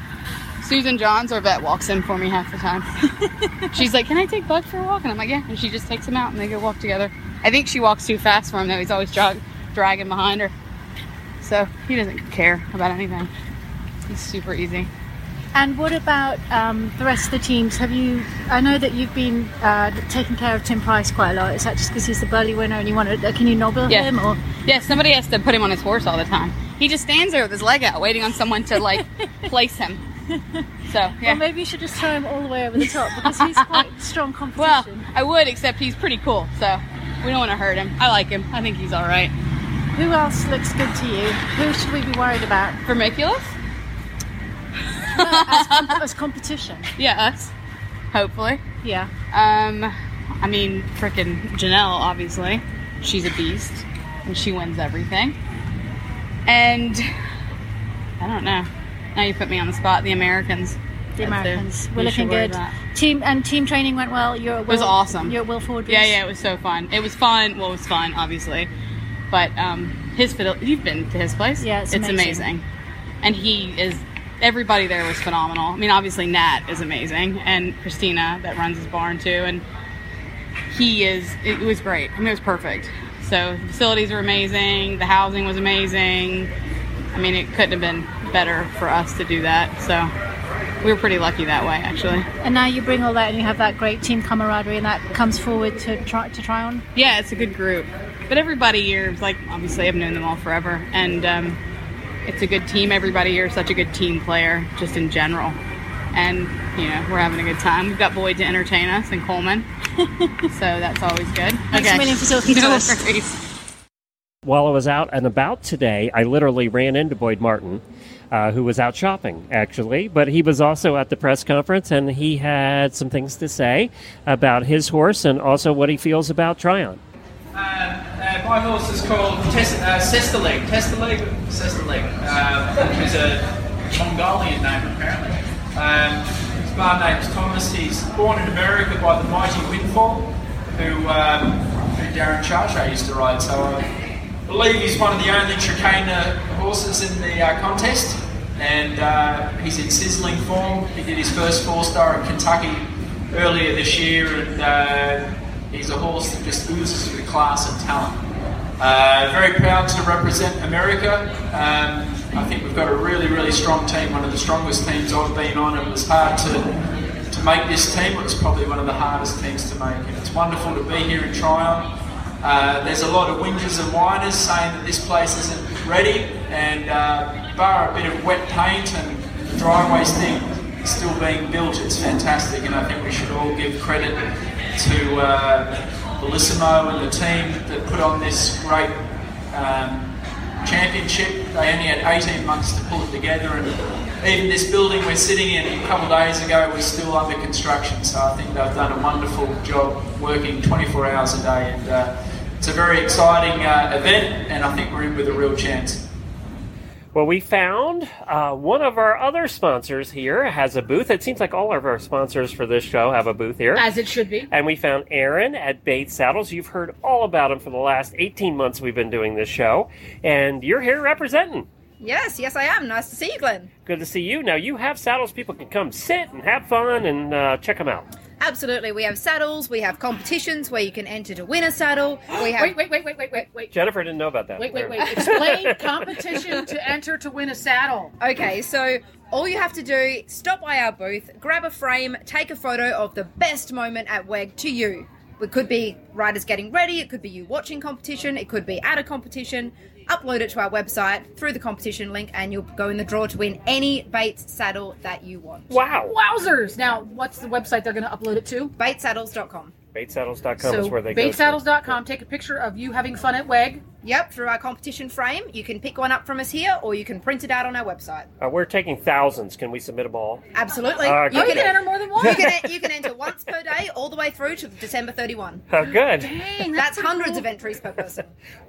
Susan Johns, our vet, walks in for me half the time. She's like, "Can I take Bug for a walk?" And I'm like, "Yeah." And she just takes him out, and they go walk together. I think she walks too fast for him, though. He's always jog- dragging behind her, so he doesn't care about anything. He's super easy. And what about um, the rest of the teams? Have you? I know that you've been uh, taking care of Tim Price quite a lot. Is that just because he's the Burghley winner and you want to? Can you nobble Yeah. him or? Yeah, somebody has to put him on his horse all the time. He just stands there with his leg out, waiting on someone to like place him. So yeah. Well, maybe you should just throw him all the way over the top because he's quite strong competition. Well. I would, except he's pretty cool, so we don't want to hurt him. I like him. I think he's all right. Who else looks good to you? Who should we be worried about? Vermiculus? as, com- as competition. Yeah, us. Hopefully. Yeah. Um, I mean, frickin' Jonelle, obviously. She's a beast, and she wins everything. And I don't know. Now you put me on the spot. The Americans. The Americans. we We're looking good. Team and team training went well. You're at It was awesome. You're at Will Ford. Yeah, yeah, it was so fun. It was fun. Well, it was fun, obviously, but um, his fiddle. You've been to his place. Yeah, it's it's amazing. amazing. and he is. Everybody there was phenomenal. I mean, obviously Nat is amazing, and Christina that runs his barn too, and he is. It was great. I mean, it was perfect. So the facilities were amazing. The housing was amazing. I mean, it couldn't have been better for us to do that. So we were pretty lucky that way, actually. And now you bring all that and you have that great team camaraderie and that comes forward to try to Tryon. Yeah, it's a good group. But everybody here is like, obviously, I've known them all forever. And um, it's a good team. Everybody here is such a good team player, just in general. And, you know, we're having a good time. We've got Boyd to entertain us and Coleman. so that's always good. Thanks a million for talking to no us. worries. While I was out and about today, I literally ran into Boyd Martin, uh, who was out shopping, actually. But he was also at the press conference and he had some things to say about his horse and also what he feels about Tryon. Uh, my horse is called Tes- uh, Sestaleg, Tsetserleg, uh, which is a Mongolian name apparently. Um, his barn name's Thomas. He's born in America by the mighty Windfall, who, um, who Darren Chiacchia used to ride. So I believe he's one of the only Trakehner horses in the uh, contest, and uh, he's in sizzling form. He did his first four-star in Kentucky earlier this year, and uh, he's a horse that just oozes with class and talent. Uh, very proud to represent America. Um, I think we've got a really, really strong team, one of the strongest teams I've been on. It was hard to, to make this team. It was probably one of the hardest teams to make, and it's wonderful to be here in Tryon. Uh, there's a lot of whingers and whiners saying that this place isn't ready, and uh, bar a bit of wet paint and driveway thing still being built, it's fantastic, and I think we should all give credit to uh, Bellissimo and the team that put on this great um, championship. They only had 18 months to pull it together, and even this building we're sitting in a couple of days ago was still under construction. So I think they've done a wonderful job working 24 hours a day, and uh, it's a very exciting uh, event, and I think we're in with a real chance. Well, we found uh, one of our other sponsors here has a booth. It seems like all of our sponsors for this show have a booth here. As it should be. And we found Aaron at Bates Saddles. You've heard all about him for the last 18 months we've been doing this show. And you're here representing. Yes, yes, I am. Nice to see you, Glenn. Good to see you. Now, you have saddles people can come sit and have fun and uh, check them out. Absolutely. We have saddles, we have competitions where you can enter to win a saddle. We have Wait, wait, wait, wait, wait, wait, wait. Jennifer didn't know about that. Wait, wait, wait. Explain competition to enter to win a saddle. Okay, so all you have to do, stop by our booth, grab a frame, take a photo of the best moment at WEG to you. It could be riders getting ready, it could be you watching competition, it could be at a competition. Upload it to our website through the competition link, and you'll go in the draw to win any Bates saddle that you want. Wow. Wowzers! Now, what's the website they're going to upload it to? BatesSaddles.com. BatesSaddles.com so, is where they go. to. batessaddles.com. Take a picture of you having fun at WEG. Yep, through our competition frame. You can pick one up from us here, or you can print it out on our website. Uh, we're taking thousands. Can we submit them all? Absolutely. Oh, you, can, enter more than one. You can, you can enter once per day, all the way through to December 31. Oh, good. Dang, That's hundreds of entries per person.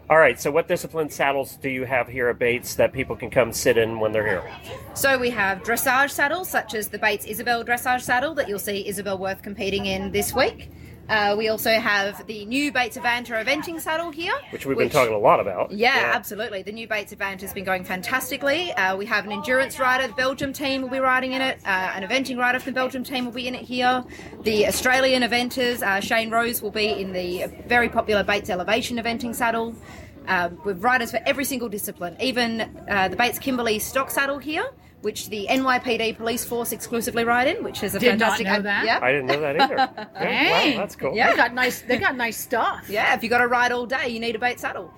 All right. So, what discipline saddles do you have here at Bates that people can come sit in when they're here? So we have dressage saddles, such as the Bates Isabel dressage saddle that you'll see Isabel Werth competing in this week. Uh, we also have the new Bates Advanta eventing saddle here, Which we've been talking a lot about. Yeah, absolutely. The new Bates Advanta has been going fantastically. Uh, we have an endurance rider, the Belgium team will be riding in it. Uh, an eventing rider from the Belgium team will be in it here. The Australian eventers, uh, Shane Rose, will be in the very popular Bates Elevation eventing saddle. Uh, with riders for every single discipline, even uh, the Bates Kimberley stock saddle here, which the NYPD police force exclusively ride in, which is a Did not fantastic. know that. Yeah. I didn't know that either. Yeah, Hey, wow, that's cool. Yeah, they got nice. They got nice stuff. Yeah, if you got to ride all day, you need a Bates saddle.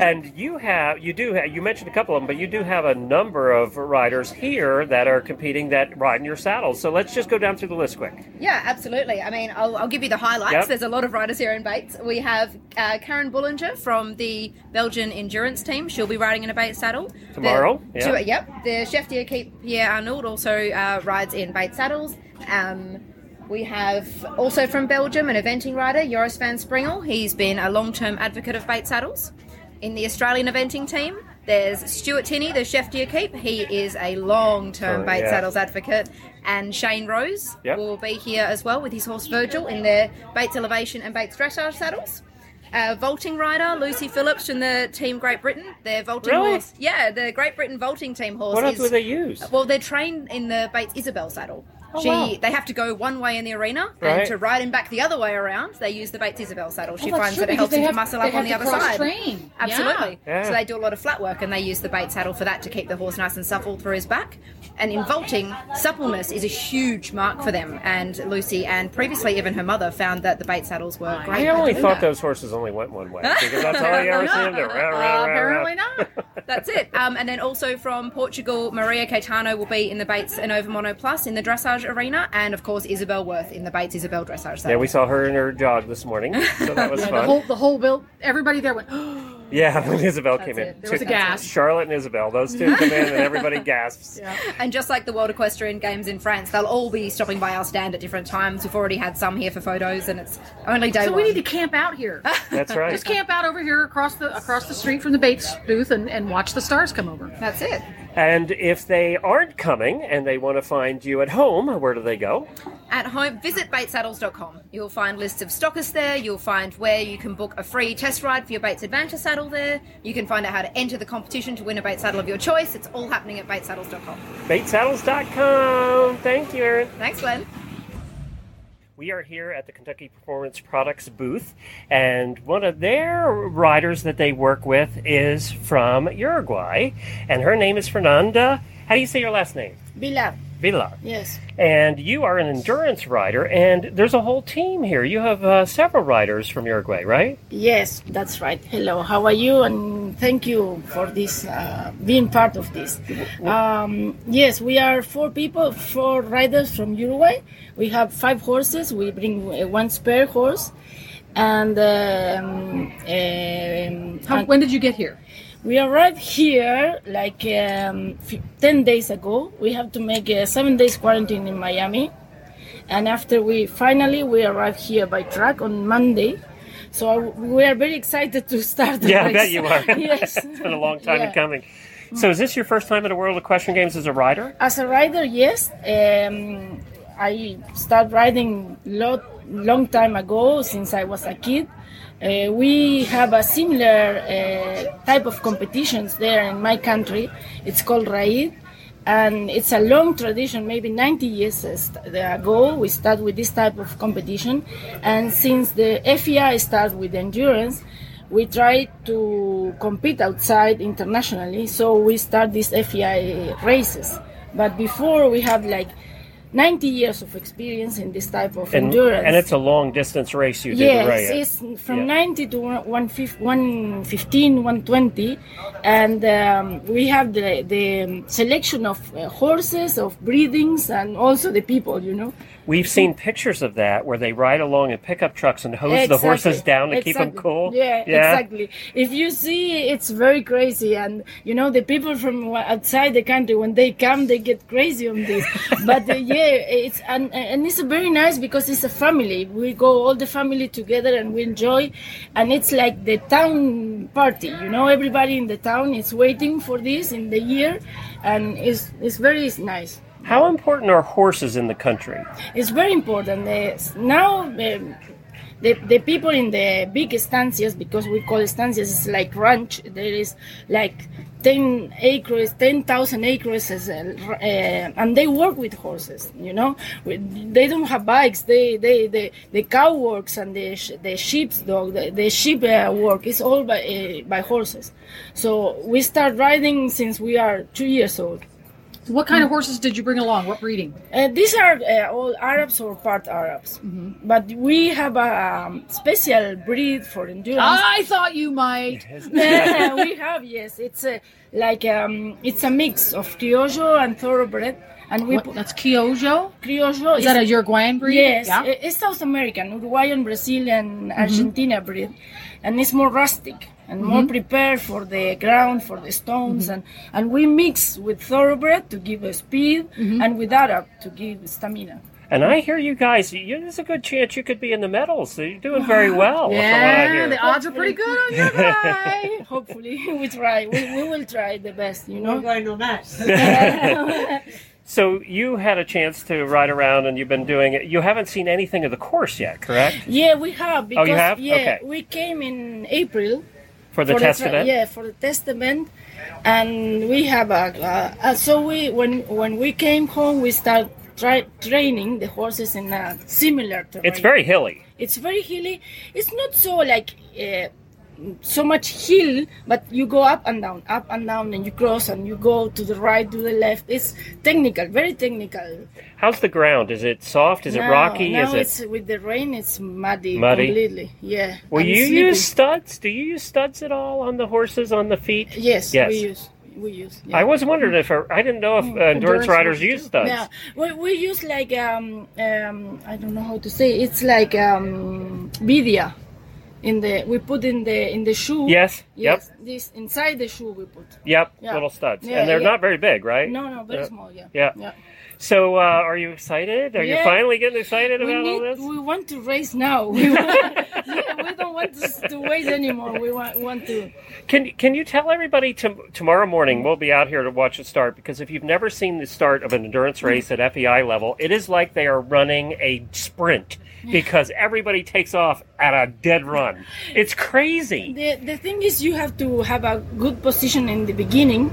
And you have, you do have, you mentioned a couple of them, but you do have a number of riders here that are competing that ride in your saddles. So let's just go down through the list quick. Yeah, absolutely. I mean, I'll, I'll give you the highlights. Yep. There's a lot of riders here in Bates. We have uh, Karen Bullinger from the Belgian endurance team. She'll be riding in a Bates saddle. Tomorrow, The, yeah. to- yep. The chef d'equipe Pierre Arnaud also uh, rides in Bates saddles. Um, we have also from Belgium an eventing rider, Joris van Springel. He's been a long-term advocate of Bates saddles. In the Australian eventing team, there's Stuart Tinney, the chef d'equipe. He is a long-term Oh, Bates yeah. saddles advocate. And Shane Rose Yep. will be here as well with his horse Virgil in their Bates Elevation and Bates Dressage saddles. Uh, vaulting rider Lucy Phillips from the team Great Britain. Their vaulting Really? horse, yeah, the Great Britain vaulting team horse. What else is, would they use? Well, they're trained in the Bates Isabel saddle. Oh, she, wow. they have to go one way in the arena, Right. and to ride him back the other way around, they use the Bates Isabel saddle. She Oh, finds true, that it helps they him to have- muscle they up on have the to other side. cross-train. Absolutely. Yeah. So they do a lot of flat work, and they use the Bates saddle for that to keep the horse nice and supple through his back. And in vaulting, suppleness is a huge mark for them. And Lucy and previously even her mother found that the Bates saddles were great. I only thought those horses only went one way because that's all you ever see them do. Rah, rah, rah, rah. Apparently not. That's it. Um, and then also from Portugal, Maria Caetano will be in the Bates Innova Mono Plus in the dressage arena, and of course Isabel Werth in the Bates Isabel dressage. Yeah, we saw her in her jog this morning, so that was Yeah, the fun. whole the whole bill. Everybody there went. Yeah, when Isabel That's came in. There was a gasp. Charlotte and Isabel, those two come in and everybody gasps. And just like the World Equestrian Games in France, they'll all be stopping by our stand at different times. We've already had some here for photos, and it's only day So one. we need to camp out here. That's right. Just camp out over here across the across the street from the Bates booth and, and watch the stars come over. That's it. And if they aren't coming and they want to find you at home, where do they go? At home, visit batessaddles.com. You'll find lists of stockists there. You'll find where you can book a free test ride for your Bates Adventure saddle there. You can find out how to enter the competition to win a Bates saddle of your choice. It's all happening at batessaddles.com. Batessaddles.com. Thank you, Aaron. Thanks, Glenn. We are here at the Kentucky Performance Products booth, and one of their riders that they work with is from Uruguay, and her name is Fernanda. How do you say your last name? Vilar. Vilar. Yes. And you are an endurance rider, and there's a whole team here. You have uh, several riders from Uruguay, right? Yes, that's right. Hello, how are you? And thank you for this, uh, being part of this. Um, yes, we are four people, four riders from Uruguay. We have five horses. We bring uh, one spare horse. And um, um, How, and- when did you get here? We arrived here like um, f- 10 days ago. We have to make a seven days quarantine in Miami. And after we finally, we arrived here by truck on Monday. So I- we are very excited to start the Yeah, I bet you are. yes. it's been a long time in coming. So, is this your first time at a World Equestrian Games as a rider? As a rider, yes. Um, I started riding lot long time ago since I was a kid. Uh, we have a similar uh, type of competitions there in my country. It's called Raid, and it's a long tradition. Maybe 90 years ago, we start with this type of competition, and since the FEI started with endurance, we try to compete outside internationally. So we start these FEI races. But before we have like 90 years of experience in this type of And, endurance. and it's a long distance race you did, Yes, right? it's from Yeah. 90 to 115, 115 120. And um, we have the, the selection of uh, horses, of breedings, and also the people, you know. We've seen pictures of that where they ride along in pickup trucks and hose the horses down to keep them cool. Yeah, exactly. If you see, it's very crazy, and you know the people from outside the country when they come, they get crazy on this. but uh, yeah, it's and, and it's very nice because it's a family. We go all the family together and we enjoy, and it's like the town party. You know, everybody in the town is waiting for this in the year, and it's it's very nice. How important are horses in the country? It's very important. Now, um, the, the people in the big estancias, because we call estancias, it's like ranch. There is like 10 acres, 10,000 acres, uh, and they work with horses, you know. They don't have bikes. They, they, they, the cow works and the, the sheep's dog, the, the sheep uh, work. It's all by, by horses. So we start riding since we are two years old. What kind of horses did you bring along? What breeding? Uh, these are uh, all Arabs or part Arabs, but we have a um, special breed for endurance. I thought you might. we have yes. It's a like um, it's a mix of criollo and thoroughbred, and we What- put, that's criollo. criollo Is that a Uruguayan breed? Yes, Yeah. it's South American, Uruguayan, Brazilian, Argentina breed, and it's more rustic and more Mhm. prepared for the ground, for the stones, Mhm. and and we mix with thoroughbred to give a speed, and with Arab to give stamina. And I hear you guys. You, there's a good chance you could be in the medals. You're doing very well. from what I hear. the odds are pretty good on your guy. Hopefully, we try. We, we will try the best. You know. going on that. So you had a chance to ride around, and you've been doing it. You haven't seen anything of the course yet, correct? Yeah, we have. Oh, you have? Yeah, Okay. we came in April For the test tra- event? Yeah, for the test event, and we have a. Uh, uh, so we when when we came home, we start try, training the horses in a similar terrain. It's very hilly. It's very hilly. It's not so like. Uh, so much hill, but you go up and down, up and down, and you cross and you go to the right, to the left. It's technical, very technical. How's the ground? Is it soft? Is it rocky? Is it? it's with the rain. It's muddy, Muddy? completely. Yeah. Will and you slippery. use studs? Do you use studs at all on the horses on the feet? Yes, Yes. we use. We use. I was wondering if I didn't know if uh, endurance Endurance riders use studs. Yeah, we, we use like um um I don't know how to say. It's like um vidia. In the we put in the in the shoe. Yes, yep. Yes. This inside the shoe we put. Yep, little studs, Yeah, and they're yeah. not very big, right? No, no, very Yeah. small. Yeah. Yeah. Yeah. So, uh, are you excited? Are you finally getting excited We about all this? We want to race now. We, want, yeah, we don't want to, to wait anymore. We want want to. Can Can you tell everybody to, tomorrow morning we'll be out here to watch it start because if you've never seen the start of an endurance race at FEI level, it is like they are running a sprint because everybody takes off at a dead run. It's crazy. The, the thing is, you have to have a good position in the beginning,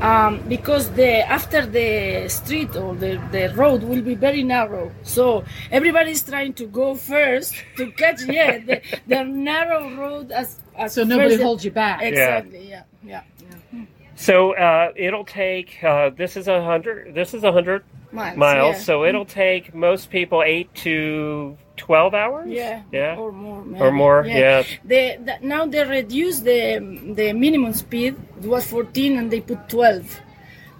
um, because the after the street or the, the road will be very narrow. So everybody's trying to go first to catch yeah the, the narrow road as, as So nobody first- holds you back. Exactly. Yeah. Yeah. So uh, it'll take. Uh, this is a hundred. This is a hundred Miles, miles. yeah. So it'll take most people eight to twelve hours. Yeah, Yeah. or more. Or more, yeah. They, the, now they reduce the the minimum speed. It was 14, and they put 12.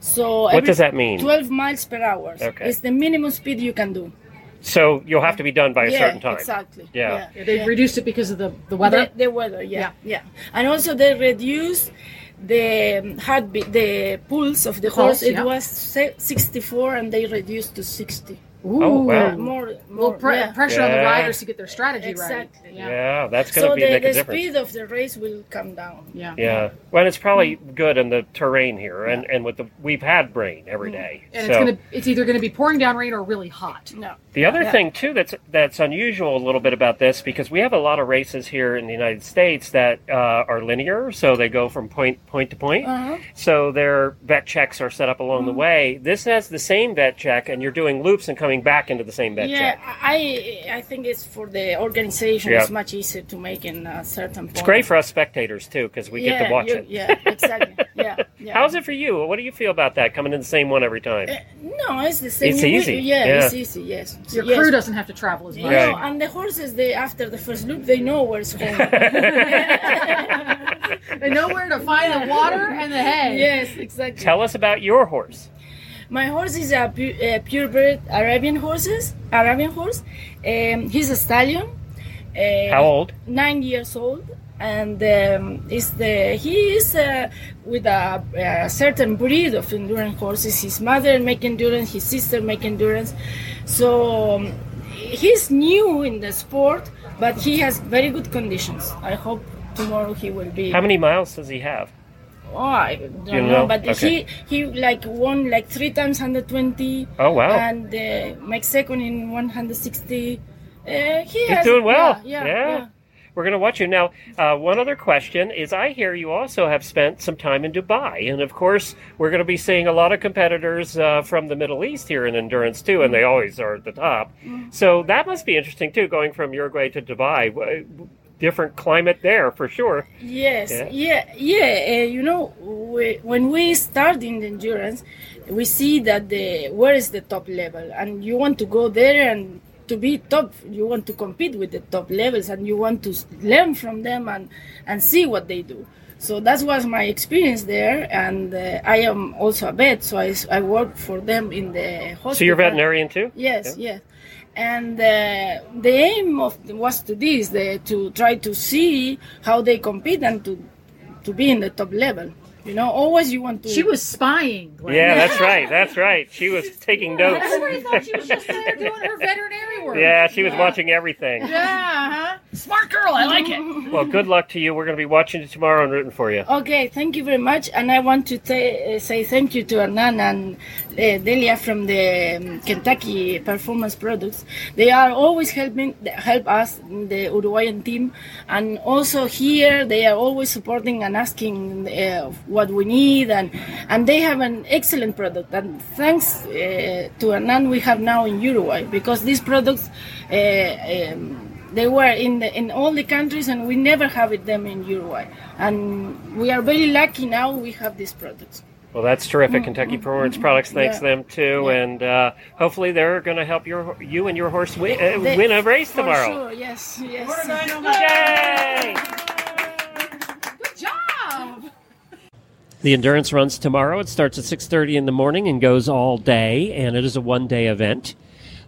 So What does that mean? 12 miles per hour. Okay. It's the minimum speed you can do. So you'll have to be done by a yeah, certain time. Exactly. Yeah. Yeah, they reduced it because of the, the weather. The, the weather, yeah, yeah, And also they reduced the um, heartbeat, the pulse of the Pulse, horse. It yeah. was 64, and they reduced to 60. Ooh. Oh, wow. Yeah, more, little more pre- yeah. pressure on the riders to get their strategy Exactly. right. Yeah, that's going to So be the, make a the difference. speed of the race will come down. Yeah. Yeah. Well, it's probably good in the terrain here, and, and with the we've had rain every day. And so it's gonna it's either gonna be pouring down rain or really hot. No. the other Yeah. thing too that's that's unusual a little bit about this because we have a lot of races here in the United States that uh, are linear, so they go from point point to point. Uh-huh. So their vet checks are set up along the way. This has the same vet check, and you're doing loops and coming back into the same bed. yeah, check. I I think it's for the organization. Yeah. It's much easier to make in a certain point. It's great for us spectators too because we get to watch you- it. Yeah, exactly. yeah, yeah. How's it for you? What do you feel about that coming in the same one every time? Uh, no, it's the same. It's We- easy, yeah, yeah. it's easy. Yes. Your yes. crew doesn't have to travel as much. You know, Right. and the horses, they after the first loop, they know where's home. They know where to find the water and the hay. Yes, exactly. Tell us about your horse. My horse is a, pu- a purebred Arabian horses, Arabian horse. Um, he's a stallion. Uh, How old? Nine years old, and um, is the he is uh, with a, a certain breed of endurance horses. His mother make endurance, his sister make endurance. So um, he's new in the sport, but he has very good conditions. I hope tomorrow he will be. How many miles does he have? Oh, I don't You know, know? but Okay. he he like won like three times 120. Oh, wow. And uh, make second in 160. Uh, he He's has- doing well. Yeah, yeah, yeah. We're going to watch you. Now, uh, one other question is I hear you also have spent some time in Dubai. And of course, we're going to be seeing a lot of competitors uh, from the Middle East here in endurance too, and they always are at the top. Mm. So that must be interesting too, going from Uruguay to Dubai. Different climate there for sure. Yes, Yeah. yeah, yeah. uh, you know, we, when we start in the endurance, we see that the where is the top level, and you want to go there and to be top. You want to compete with the top levels, and you want to learn from them and and see what they do. So that was my experience there, and uh, I am also a vet, so I, I work for them in the hospital. So you're veterinarian too? Yes, Yeah. yes. And uh, the aim of was to this, the, to try to see how they compete and to to be in the top level. You know, always you want to. She was spying. Glenn. Yeah, that's right. That's right. She was taking notes. Everybody thought she was just there doing her veterinary Yeah, she was watching everything. Yeah, uh-huh. Smart girl. I like it. Well, good luck to you. We're going to be watching you tomorrow and rooting for you. Okay, thank you very much, and I want to ta- uh, say thank you to Hernan and uh, Delia from the um, Kentucky Performance Products. They are always helping help us, the Uruguayan team, and also here they are always supporting and asking uh, what we need, and and they have an excellent product. And thanks uh, to Hernan, we have now in Uruguay because these products. Uh, um, they were in the, in all the countries and we never have it them in Uruguay and we are very lucky now we have these products Well, that's terrific. Kentucky Performance Products thanks Yeah. them too, and uh, hopefully they're going to help your you and your horse win, uh, They- win a race for tomorrow. sure, yes yes Yay! Good job. The endurance runs tomorrow. It starts at 6:30 in the morning and goes all day, and it is a one-day event.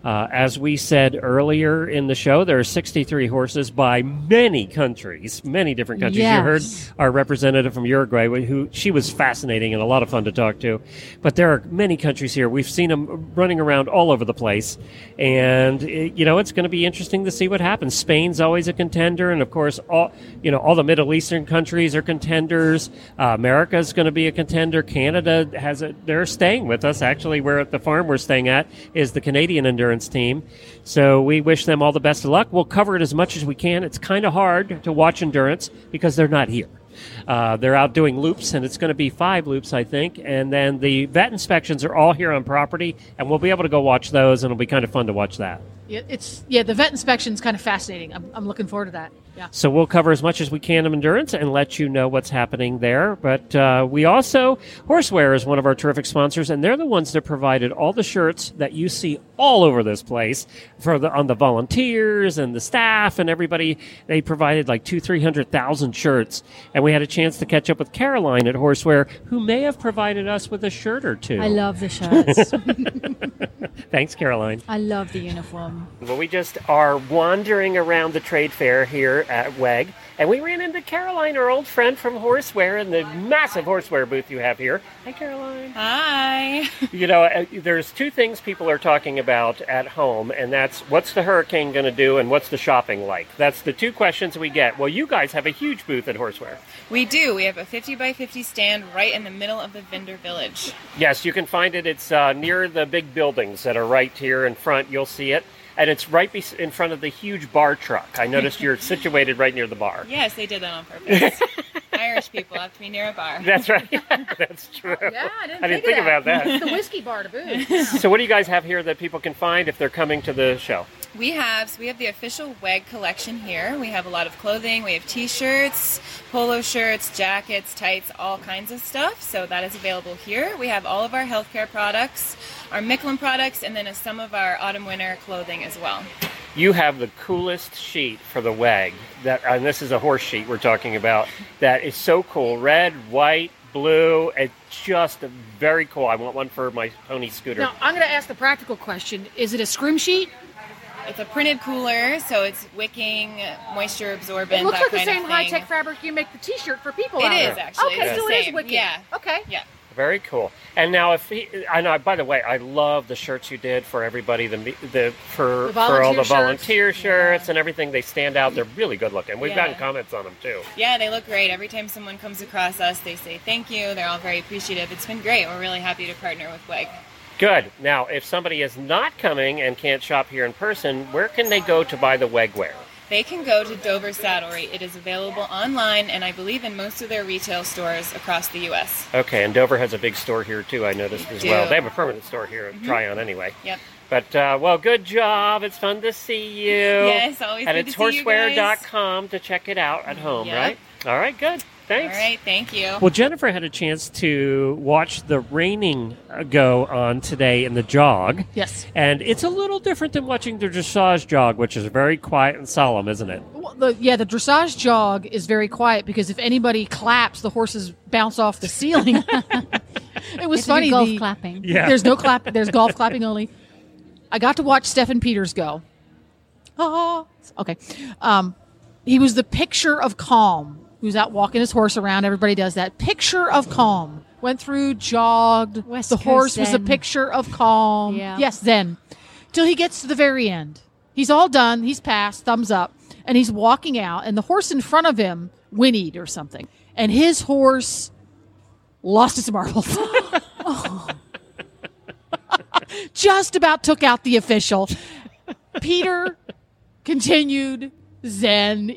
Uh, as we said earlier in the show, there are 63 horses by many countries, many different countries. You heard our representative from Uruguay, who she was fascinating and a lot of fun to talk to. But there are many countries here. We've seen them running around all over the place, and eh, you know it's going to be interesting to see what happens. Spain's always a contender, and of course, all you know, all the Middle Eastern countries are contenders. Uh, America's going to be a contender. Canada has a. They're staying with us. Actually, we're at the farm we're staying at is the Canadian endurance team. So we wish them all the best of luck. We'll cover it as much as we can. It's kind of hard to watch endurance because they're not here. Uh, they're out doing loops, and it's going to be five loops, I think. And then the vet inspections are all here on property, and we'll be able to go watch those, and it'll be kind of fun to watch that. Yeah, it's yeah. The vet inspection's kind of fascinating. I'm, I'm looking forward to that. Yeah. So we'll cover as much as we can of endurance and let you know what's happening there. But uh, we also, Horseware is one of our terrific sponsors, and they're the ones that provided all the shirts that you see all over this place for the on the volunteers and the staff and everybody. They provided like two, three hundred thousand shirts, and we had a chance to catch up with Caroline at Horseware, who may have provided us with a shirt or two. I love the shirts. Thanks, Caroline. I love the uniform. Well, we just are wandering around the trade fair here at WEG, and we ran into Caroline, our old friend from Horseware, in the massive Horseware booth you have here. Hi, Caroline. Hi. You know, uh, there's two things people are talking about at home, and that's what's the hurricane going to do and what's the shopping like? That's the two questions we get. Well, you guys have a huge booth at Horseware. We do. We have a 50 by 50 stand right in the middle of the vendor village. Yes, you can find it. It's uh, near the big buildings that are right here in front. You'll see it. And it's right be- in front of the huge bar truck. I noticed you're situated right near the bar. Yes, they did that on purpose. Irish people have to be near a bar. That's right. That's true. Yeah, I didn't, I didn't think, think of about that. that. It's the whiskey bar to boot. So, what do you guys have here that people can find if they're coming to the show? We have so we have the official WEG collection here. We have a lot of clothing. We have T-shirts, polo shirts, jackets, tights, all kinds of stuff. So that is available here. We have all of our healthcare products, our Michelin products, and then some of our autumn-winter clothing as well. You have the coolest sheet for the WEG. That, and this is a horse sheet we're talking about. That is so cool. Red, white, blue. It's just very cool. I want one for my pony scooter. Now I'm going to ask the practical question: Is it a scrim sheet? It's a printed cooler, so it's wicking, moisture absorbent. It looks that like the same high tech fabric you make the T-shirt for people. It out is there. actually. Okay, It's so it is same. wicked. Yeah. Okay. Yeah. Very cool. And now, if he, I know, by the way, I love the shirts you did for everybody. The the for The for all volunteer the shirts. volunteer shirts and everything. They stand out. They're really good looking. We've Yeah. gotten comments on them too. Yeah, they look great. Every time someone comes across us, they say thank you. They're all very appreciative. It's been great. We're really happy to partner with WEG. Good. Now, if somebody is not coming and can't shop here in person, where can they go to buy the Wegwear? They can go to Dover Saddlery. It is available online and I believe in most of their retail stores across the U.S. Okay, and Dover has a big store here too. I noticed as do. well. They have a permanent store here at Mhm. Tryon anyway. Yep. But uh, well, good job. It's fun to see you. Yes, always And good it's to see you guys. horseware.com to check it out at home, Yep. right? All right, good. Thanks. All right, thank you. Well, Jennifer had a chance to watch the reining uh, go on today in the jog. Yes. And it's a little different than watching the dressage jog, which is very quiet and solemn, isn't it? Well, the, yeah, the dressage jog is very quiet because if anybody claps, the horses bounce off the ceiling. it was You have to do funny. golf the- clapping. Yeah. There's no clap. There's golf clapping only. I got to watch Steffen Peters go. Ah, okay. Um, he was the picture of calm. Was out walking his horse around. Everybody does that. Picture of calm. Went through, jogged. West the Coast horse was a picture of calm. Yeah. Yes, then. Till he gets to the very end. He's all done. He's passed. Thumbs up. And he's walking out, and the horse in front of him whinnied or something. And his horse lost his marbles. Just about took out the official. Peter continued zen,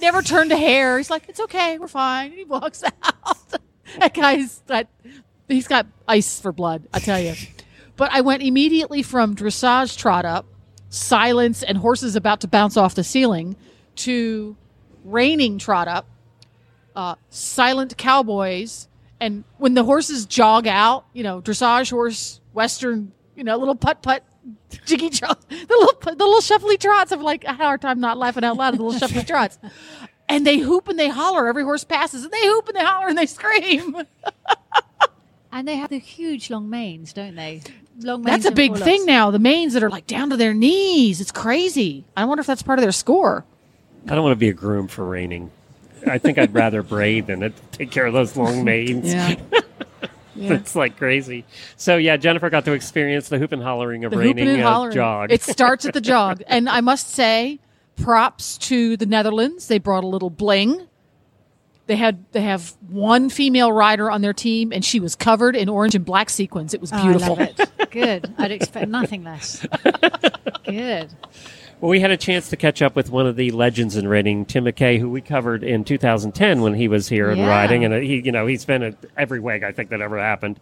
never turned a hair. He's like, it's okay, we're fine. And he walks out. that guy's got, he's got ice for blood, I tell you. But I went immediately from dressage trot up, silence, and horses about to bounce off the ceiling to reining trot up, uh, silent cowboys. And when the horses jog out, you know, dressage horse, western, you know, little putt putt, jiggy trot, the little the little shuffly trots. I'm like, I had a hard time not laughing out loud at the little shuffly trots. And they hoop and they holler. Every horse passes, and they hoop and they holler and they scream. And they have the huge long manes, don't they? Long manes. That's a big forelocks. thing now. The manes that are like down to their knees. It's crazy. I wonder if that's part of their score. I don't want to be a groom for reining. I think I'd rather braid than take care of those long manes. Yeah. Yeah. It's like crazy. So yeah, Jennifer got to experience the hoop and hollering of The reining hooping and uh, hollering. jog. It starts at the jog, and I must say, props to the Netherlands. They brought a little bling. They had they have one female rider on their team, and she was covered in orange and black sequins. It was Oh, I beautiful. love it. Good. I'd expect nothing less. Good. Well, we had a chance to catch up with one of the legends in reining, Tim McKay, who we covered in 2010 when he was here and Yeah. riding, and uh, he, you know, he's been at every WEG I think that ever happened,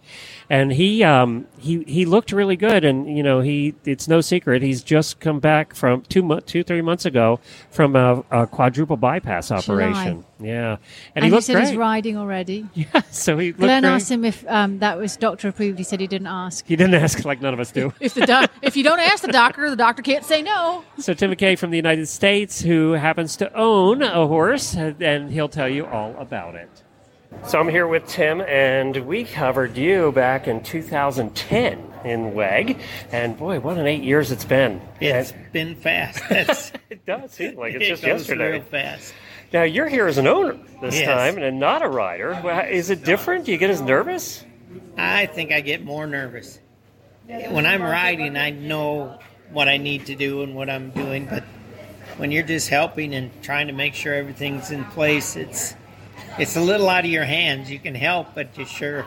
and he, um, he, he looked really good, and you know, he, it's no secret, he's just come back from two, mo- two, three months ago from a, a quadruple bypass operation. Yeah, and, And, he he said great. he's riding already. Yeah, so he looked Glenn great. asked him if um, that was doctor approved. He said he didn't ask. He didn't ask like none of us do. If the doc- if you don't ask the doctor, the doctor can't say no. So Tim McKay from the United States, who happens to own a horse, and he'll tell you all about it. So I'm here with Tim, and we covered you back in 2010 in WEG, and boy, what an eight years it's been. It's been fast. That's, it does seem like it's it just goes yesterday. real fast. Now you're here as an owner this Yes. time, and not a rider. Is it different? Do you get as nervous? I think I get more nervous. When I'm riding, I know what I need to do and what I'm doing, but when you're just helping and trying to make sure everything's in place, it's it's a little out of your hands. You can help, but you sure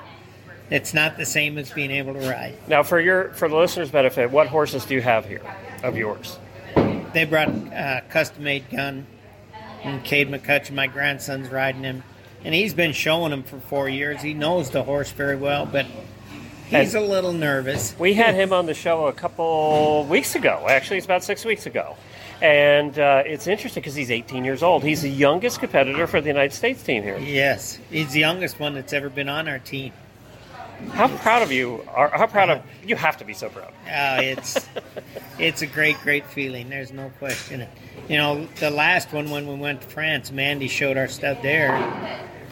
it's not the same as being able to ride. Now, for your for the listeners' benefit, what horses do you have here of yours? They brought a custom made gun, and Cade McCutcheon, my grandson's riding him, and he's been showing him for four years. He knows the horse very well, but he's a little nervous. We had him on the show a couple weeks ago. Actually, it's about six weeks ago. And uh, it's interesting because he's 18 years old. He's the youngest competitor for the United States team here. Yes, he's the youngest one that's ever been on our team. How proud of you are? How proud of you have to be so proud. Uh, it's it's a great, great feeling. There's no question. You know, the last one when we went to France, Mandy showed our stuff there.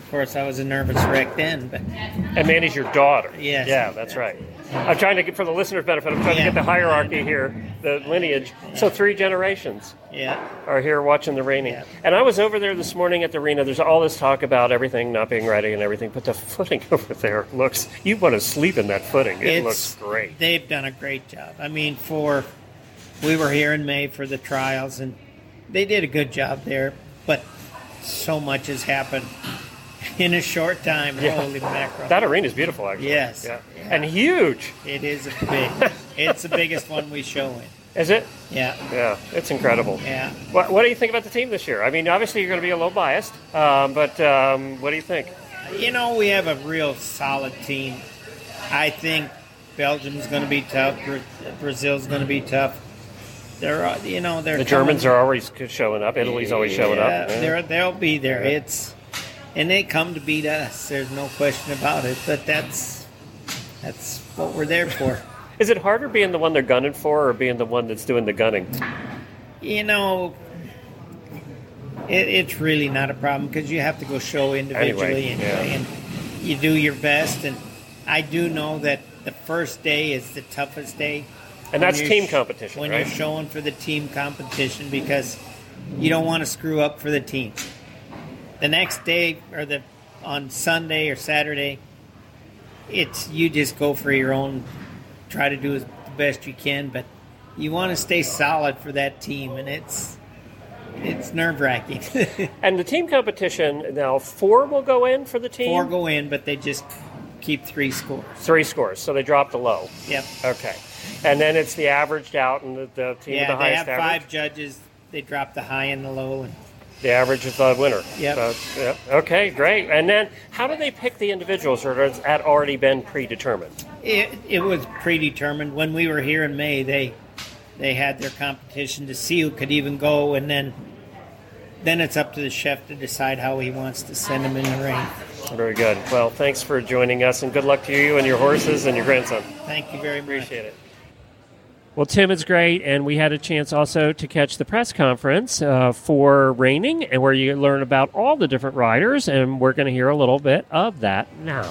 Of course, I was a nervous wreck then, but And Mandy's your daughter. Yes. Yeah, that's right. I'm trying to get for the listener's benefit. I'm trying to get the hierarchy here, the lineage. So three generations. Yeah. Are here watching the reining. And I was over there this morning at the arena. There's all this talk about everything not being ready and everything, but the footing over there looks. You want to sleep in that footing. It It's- looks great. They've done a great job. I mean, for we were here in May for the trials, and they did a good job there. But so much has happened. in a short time. Yeah. Holy mackerel! That arena is beautiful, actually. Yes. Yeah. And huge. It is a big. it's the biggest one we show in. Is it? Yeah. Yeah, it's incredible. Yeah. What, what do you think about the team this year? I mean, obviously you're going to be a little biased, um, but um, what do you think? You know, we have a real solid team. I think Belgium's going to be tough. Bra- Brazil's going to be tough. They're, you know, they're The Germans coming- are always showing up. Italy's always showing Yeah, up. They're, they'll be there. Yeah. It's and they come to beat us. There's no question about it. But that's that's what we're there for. Is it harder being the one they're gunning for, or being the one that's doing the gunning? You know, it, it's really not a problem because you have to go show individually Anyway, and, yeah. and you do your best. And I do know that the first day is the toughest day. And that's team competition, When right? you're showing for the team competition because you don't want to screw up for the team. The next day or the on Sunday or Saturday, it's you just go for your own, try to do as the best you can, but you want to stay solid for that team, and it's it's nerve wracking. And the team competition now, four will go in for the team. Four go in, but they just keep three scores. Three scores, so they drop the low. Yep. Okay, and then it's the averaged out, and the, the team with Yeah, the they have average. five judges. They drop the high and the low, and The average is the winner. Yep. So, yep. Okay, great. And then, how do they pick the individuals, or has that already been predetermined? it, it was predetermined when we were here in May. They they had their competition to see who could even go, and then then it's up to the chef to decide how he wants to send them in the ring. Very good. Well, thanks for joining us, and good luck to you and your horses and your grandson. Thank you very much. Appreciate it. Well, Tim is great, and we had a chance also to catch the press conference uh, for Reining, and where you learn about all the different riders, and we're going to hear a little bit of that now.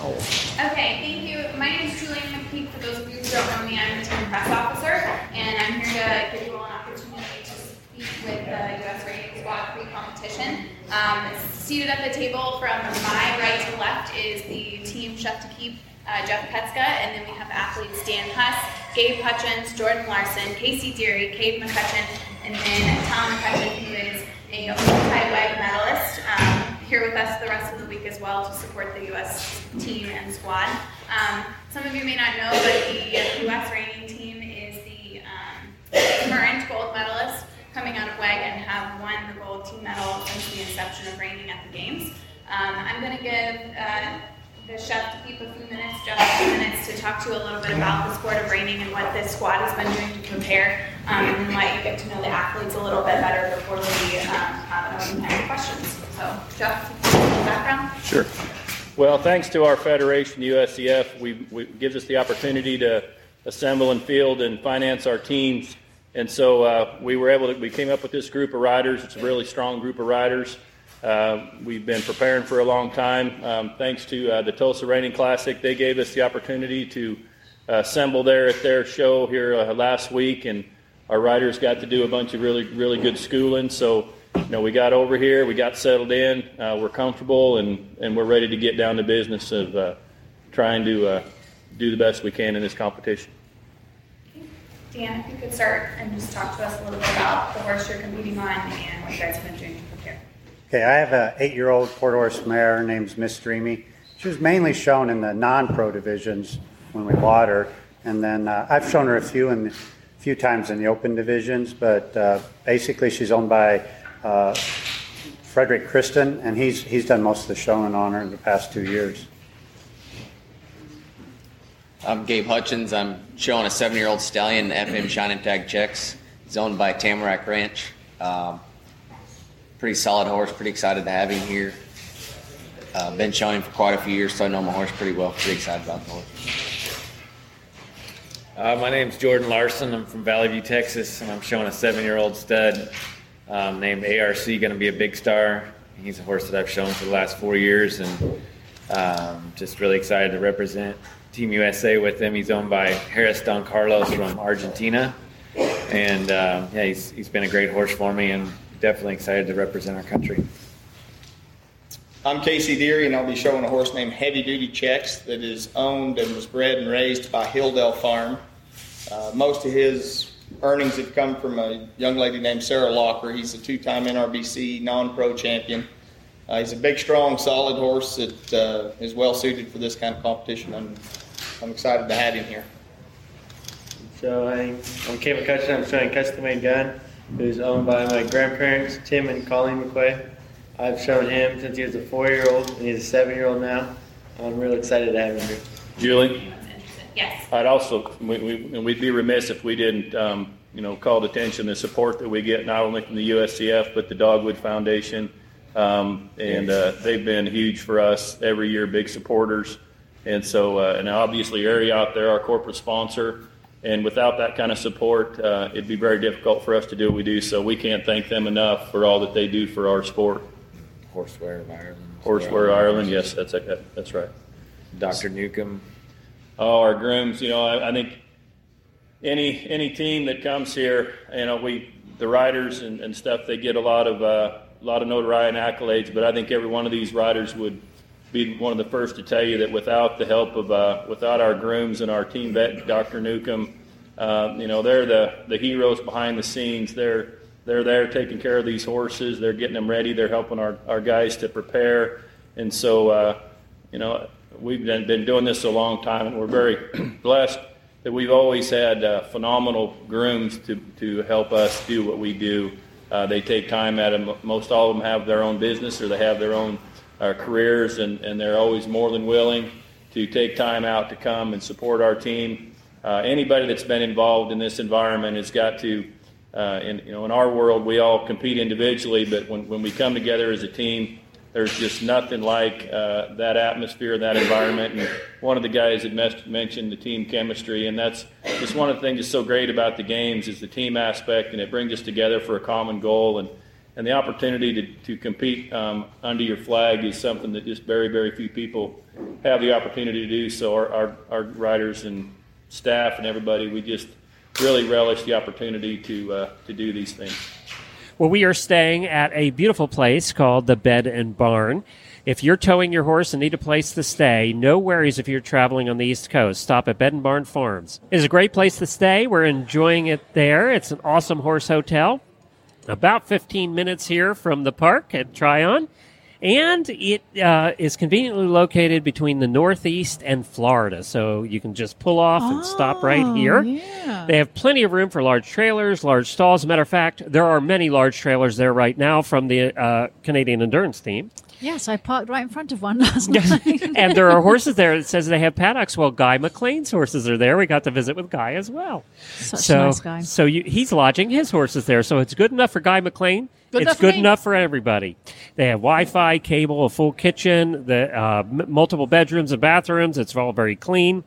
Okay, thank you. My name is Julian McPeak. For those of you who don't know me, I'm the team press officer, and I'm here to give you all an opportunity to speak with the U.S. Reining Squad pre-competition. Um, seated at the table from my right to left is the team chef d'equipe, uh, Jeff Petska, and then we have athletes Dan Huss, Gabe Hutchins, Jordan Larson, Casey Deary, Cade McCutcheon, and then Tom McCutcheon, who is a multi-WEG medalist, um, here with us the rest of the week as well to support the U.S. team and squad. Um, some of you may not know, but the U.S. reining team is the um, current gold medalist coming out of WEG and have won the gold team medal since the inception of reining at the games. Um, I'm going to give uh, the chef d'equipe a few minutes, just a few minutes, to talk to you a little bit about the sport of reining and what this squad has been doing to prepare, um, and then let you get to know the athletes a little bit better before we um, have an open time for questions. So, Jeff, background. Sure. Well, thanks to our federation, USEF, we, we gives us the opportunity to assemble and field and finance our teams. And so uh, we were able to, we came up with this group of riders. It's a really strong group of riders. Uh, we've been preparing for a long time. Um, thanks to uh, the Tulsa Reining Classic, they gave us the opportunity to uh, assemble there at their show here uh, last week, and our riders got to do a bunch of really, really good schooling. So, you know, we got over here, we got settled in, uh, we're comfortable, and, and we're ready to get down to business of uh, trying to do the best we can in this competition. Dan, if you could start and just talk to us a little bit about the horse you're competing on and what you guys have been doing. Okay, I have an eight-year-old quarter horse mare named Miss Dreamy. She was mainly shown in the non-pro divisions when we bought her, and then uh, I've shown her a few in a few times in the open divisions. But uh, basically, she's owned by uh, Frederick Kristen, and he's he's done most of the showing on her in the past two years. I'm Gabe Hutchins. I'm showing a seven-year-old stallion, FM Shining Tag Checks. He's owned by Tamarack Ranch. Um, pretty solid horse. Pretty excited to have him here. Uh, been showing him for quite a few years, so I know my horse pretty well. Pretty excited about the horse. Uh, my name's Jordan Larson. I'm from Valley View, Texas, and I'm showing a seven-year-old stud um, named ARC. Going to be a big star. He's a horse that I've shown for the last four years, and um, just really excited to represent Team USA with him. He's owned by Harris Don Carlos from Argentina, and uh, yeah, he's he's been a great horse for me, and definitely excited to represent our country. I'm Casey Deary, and I'll be showing a horse named Heavy Duty Chex that is owned and was bred and raised by Hilldale Farm. Uh, most of his earnings have come from a young lady named Sarah Locker. He's a two time NRBC non pro champion. Uh, he's a big, strong, solid horse that uh, is well suited for this kind of competition. I'm, I'm excited to have him here. So I, I'm Cade McCutcheon. I'm showing Custom Made Gun, who's owned by my grandparents, Tim and Colleen McQuay. I've shown him since he was a four-year-old, and he's a seven-year-old now. I'm real excited to have him here. Julie? Yes. I'd also, we, we, and we'd be remiss if we didn't, um, you know, call to attention the support that we get not only from the USEF but the Dogwood Foundation, um, and uh, they've been huge for us every year, big supporters, and so, uh, and obviously, Area out there, our corporate sponsor, and without that kind of support, uh, it'd be very difficult for us to do what we do. So we can't thank them enough for all that they do for our sport. Horseware of Ireland. Horseware Ireland, yes, that's that's right. Dr. Newcomb. Oh, our grooms. You know, I, I think any any team that comes here, you know, we the riders and, and stuff, they get a lot of uh, a lot of notoriety and accolades. But I think every one of these riders would be one of the first to tell you that without the help of uh, without our grooms and our team vet, Dr. Newcomb, uh, you know, they're the the heroes behind the scenes. They're they're there taking care of these horses. They're getting them ready. They're helping our, our guys to prepare. And so, uh, you know, we've been, been doing this a long time, and we're very blessed that we've always had uh, phenomenal grooms to, to help us do what we do. Uh, they take time at them. Most all of them have their own business or they have their own uh, careers, and, and they're always more than willing to take time out to come and support our team. Uh, anybody that's been involved in this environment has got to, uh, in, you know, in our world, we all compete individually, but when, when we come together as a team, there's just nothing like uh, that atmosphere, that environment. And one of the guys had mes- mentioned the team chemistry, and that's just one of the things that's so great about the games is the team aspect, and it brings us together for a common goal. And, and the opportunity to, to compete um, under your flag is something that just very, very few people have the opportunity to do. So our, our, our riders and staff and everybody, we just really relish the opportunity to, uh, to do these things. Well, we are staying at a beautiful place called the Bed and Barn. If you're towing your horse and need a place to stay, no worries if you're traveling on the East Coast. Stop at Bed and Barn Farms. It's a great place to stay. We're enjoying it there. It's an awesome horse hotel. About 15 minutes here from the park at Tryon. And it uh, is conveniently located between the Northeast and Florida. So you can just pull off and stop right here. yeah. They have plenty of room for large trailers, large stalls. As a matter of fact, there are many large trailers there right now from the uh, Canadian Endurance team. Yes, I parked right in front of one last night. and there are horses there that says they have paddocks. Well, Guy McLean's horses are there. We got to visit with Guy as well. Such a so, nice guy. So you, he's lodging his horses there. So it's good enough for Guy McLean. Good it's enough good enough for everybody. They have Wi-Fi, cable, a full kitchen, the uh, m- multiple bedrooms and bathrooms. It's all very clean.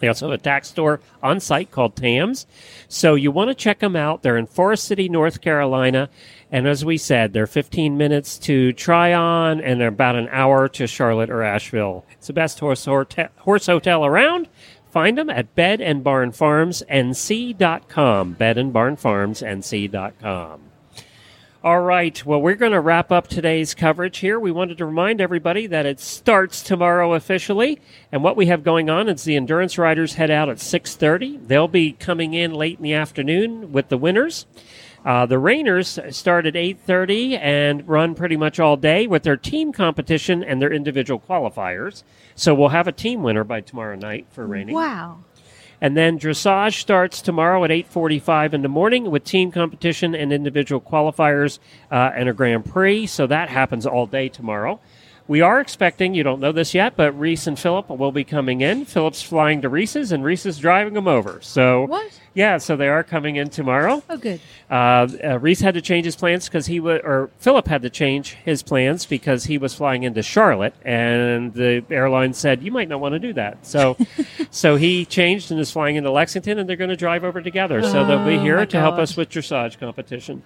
They also have a tack store on site called Tams. So you want to check them out. They're in Forest City, North Carolina. And as we said, they're 15 minutes to Tryon and they're about an hour to Charlotte or Asheville. It's the best horse, horte- horse hotel around. Find them at Bed and Barn Farms NC.com. Bed and Barn Farms NC.com. All right. Well, we're going to wrap up today's coverage here. We wanted to remind everybody that it starts tomorrow officially, and what we have going on is the endurance riders head out at 6:30. They'll be coming in late in the afternoon with the winners. Uh, the Reiners start at 8:30 and run pretty much all day with their team competition and their individual qualifiers. So we'll have a team winner by tomorrow night for reining. Wow. And then dressage starts tomorrow at 8:45 in the morning with team competition and individual qualifiers uh, and a Grand Prix. So that happens all day tomorrow. We are expecting, you don't know this yet, but Reese and Philip will be coming in. Philip's flying to Reese's and Reese is driving them over. So What? Yeah, so they are coming in tomorrow. Oh, good. Uh, uh, Reese had to change his plans because he was, or Philip had to change his plans because he was flying into Charlotte, and the airline said you might not want to do that. So, so he changed and is flying into Lexington, and they're going to drive over together. So they'll be Oh, here to help us with dressage competition.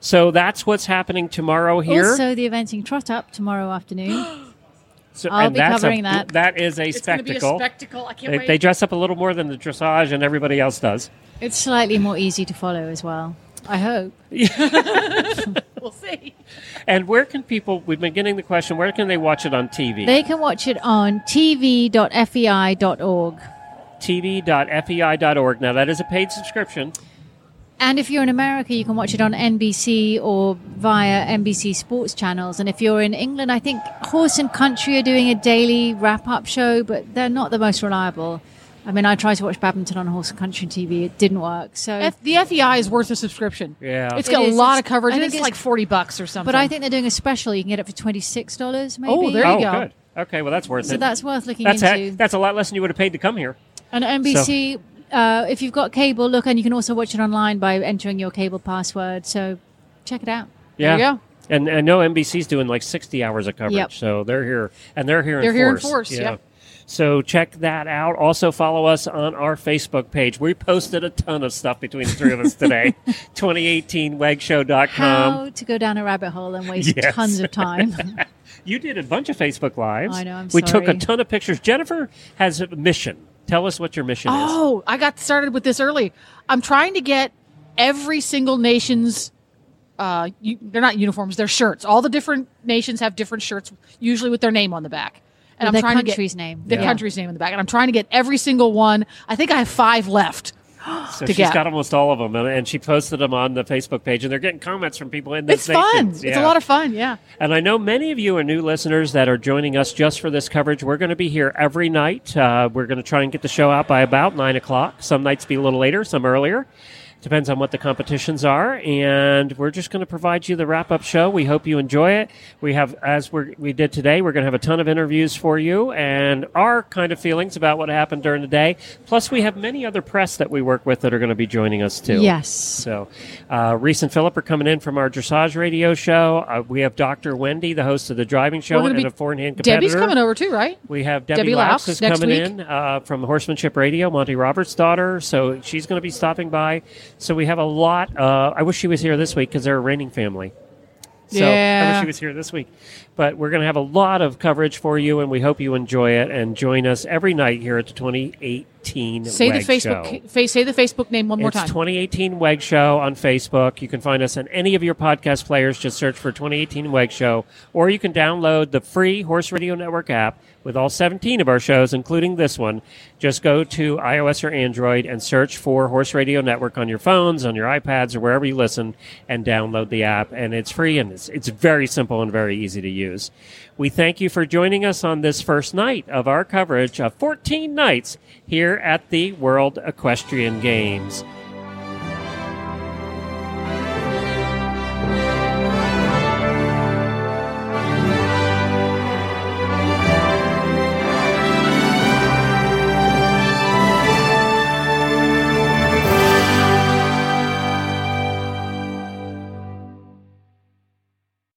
So that's what's happening tomorrow here. Also, the eventing trot up tomorrow afternoon. So, I'll and be that's covering a, that. That is a It's gonna be a spectacle. spectacle. I can't they, wait. they dress up a little more than the dressage and everybody else does. It's slightly more easy to follow as well. I hope. we'll see. And where can people? We've been getting the question: Where can they watch it on TV? They can watch it on tv.fei.org. tv.fei.org. Now that is a paid subscription. And if you're in America, you can watch it on NBC or via NBC Sports channels. And if you're in England, I think Horse and Country are doing a daily wrap up show, but they're not the most reliable. I mean, I tried to watch badminton on Horse and Country TV. It didn't work. So F- the FEI is worth a subscription. Yeah. It's got It a is. lot It's- of coverage. I and think It's it's- like 40 bucks or something. But I think they're doing a special. You can get it for twenty six dollars, maybe. Oh, there you oh, go. good. Okay, well that's worth So it. So that's worth looking that's into. that's a lot less than you would have paid to come here. And NBC, uh, if you've got cable, look, and you can also watch it online by entering your cable password. So check it out. Yeah. There you go. And I know NBC's doing like 60 hours of coverage, Yep. so they're here and they're here They're in here in force. force, Yeah. yep. So check that out. Also follow us on our Facebook page. We posted a ton of stuff between the three of us today. 2018wegshow.com. How to go down a rabbit hole and waste Yes. tons of time. You did a bunch of Facebook lives. I know, I'm we took a ton of pictures. Jennifer has a mission. Tell us what your mission is. Oh, I got started with this early. I'm trying to get every single nation's. Uh, u- they're not uniforms; they're shirts. All the different nations have different shirts, usually with their name on the back. And With I'm their trying country's to get name. the Yeah. country's name on the back, and I'm trying to get every single one. I think I have five left. So she's get. got almost all of them, and, and she posted them on the Facebook page, and they're getting comments from people in those It's fun. nations. It's a lot of fun. Yeah. And I know many of you are new listeners that are joining us just for this coverage. We're going to be here every night. Uh, we're going to try and get the show out by about 9 o'clock. Some nights be a little later, some earlier. Depends on what the competitions are. And we're just going to provide you the wrap up show. We hope you enjoy it. We have, as we're, we did today, we're going to have a ton of interviews for you and our kind of feelings about what happened during the day. Plus, we have many other press that we work with that are going to be joining us too. Yes. So, uh, Reese and Philip are coming in from our dressage radio show. Uh, we have Dr. Wendy, the host of the driving show and a four in hand competitor. Debbie's coming over too, right? We have Debbie, Debbie Loucks is coming week. in uh, from Horsemanship Radio, Monty Roberts' daughter. So she's going to be stopping by. So we have a lot. Uh, I wish she was here this week because they're a reining family. So I wish she was here this week. But we're going to have a lot of coverage for you, and we hope you enjoy it and join us every night here at the 2018 Say the Facebook. Show. Say the Facebook name one more It's time. 2018 WEG Show on Facebook. You can find us on any of your podcast players. Just search for 2018 WEG Show. Or you can download the free Horse Radio Network app with all 17 of our shows, including this one. Just go to iOS or Android and search for Horse Radio Network on your phones, on your iPads, or wherever you listen, and download the app. And it's free and it's, it's very simple and very easy to use. We thank you for joining us on this first night of our coverage of 14 nights here at the World Equestrian Games.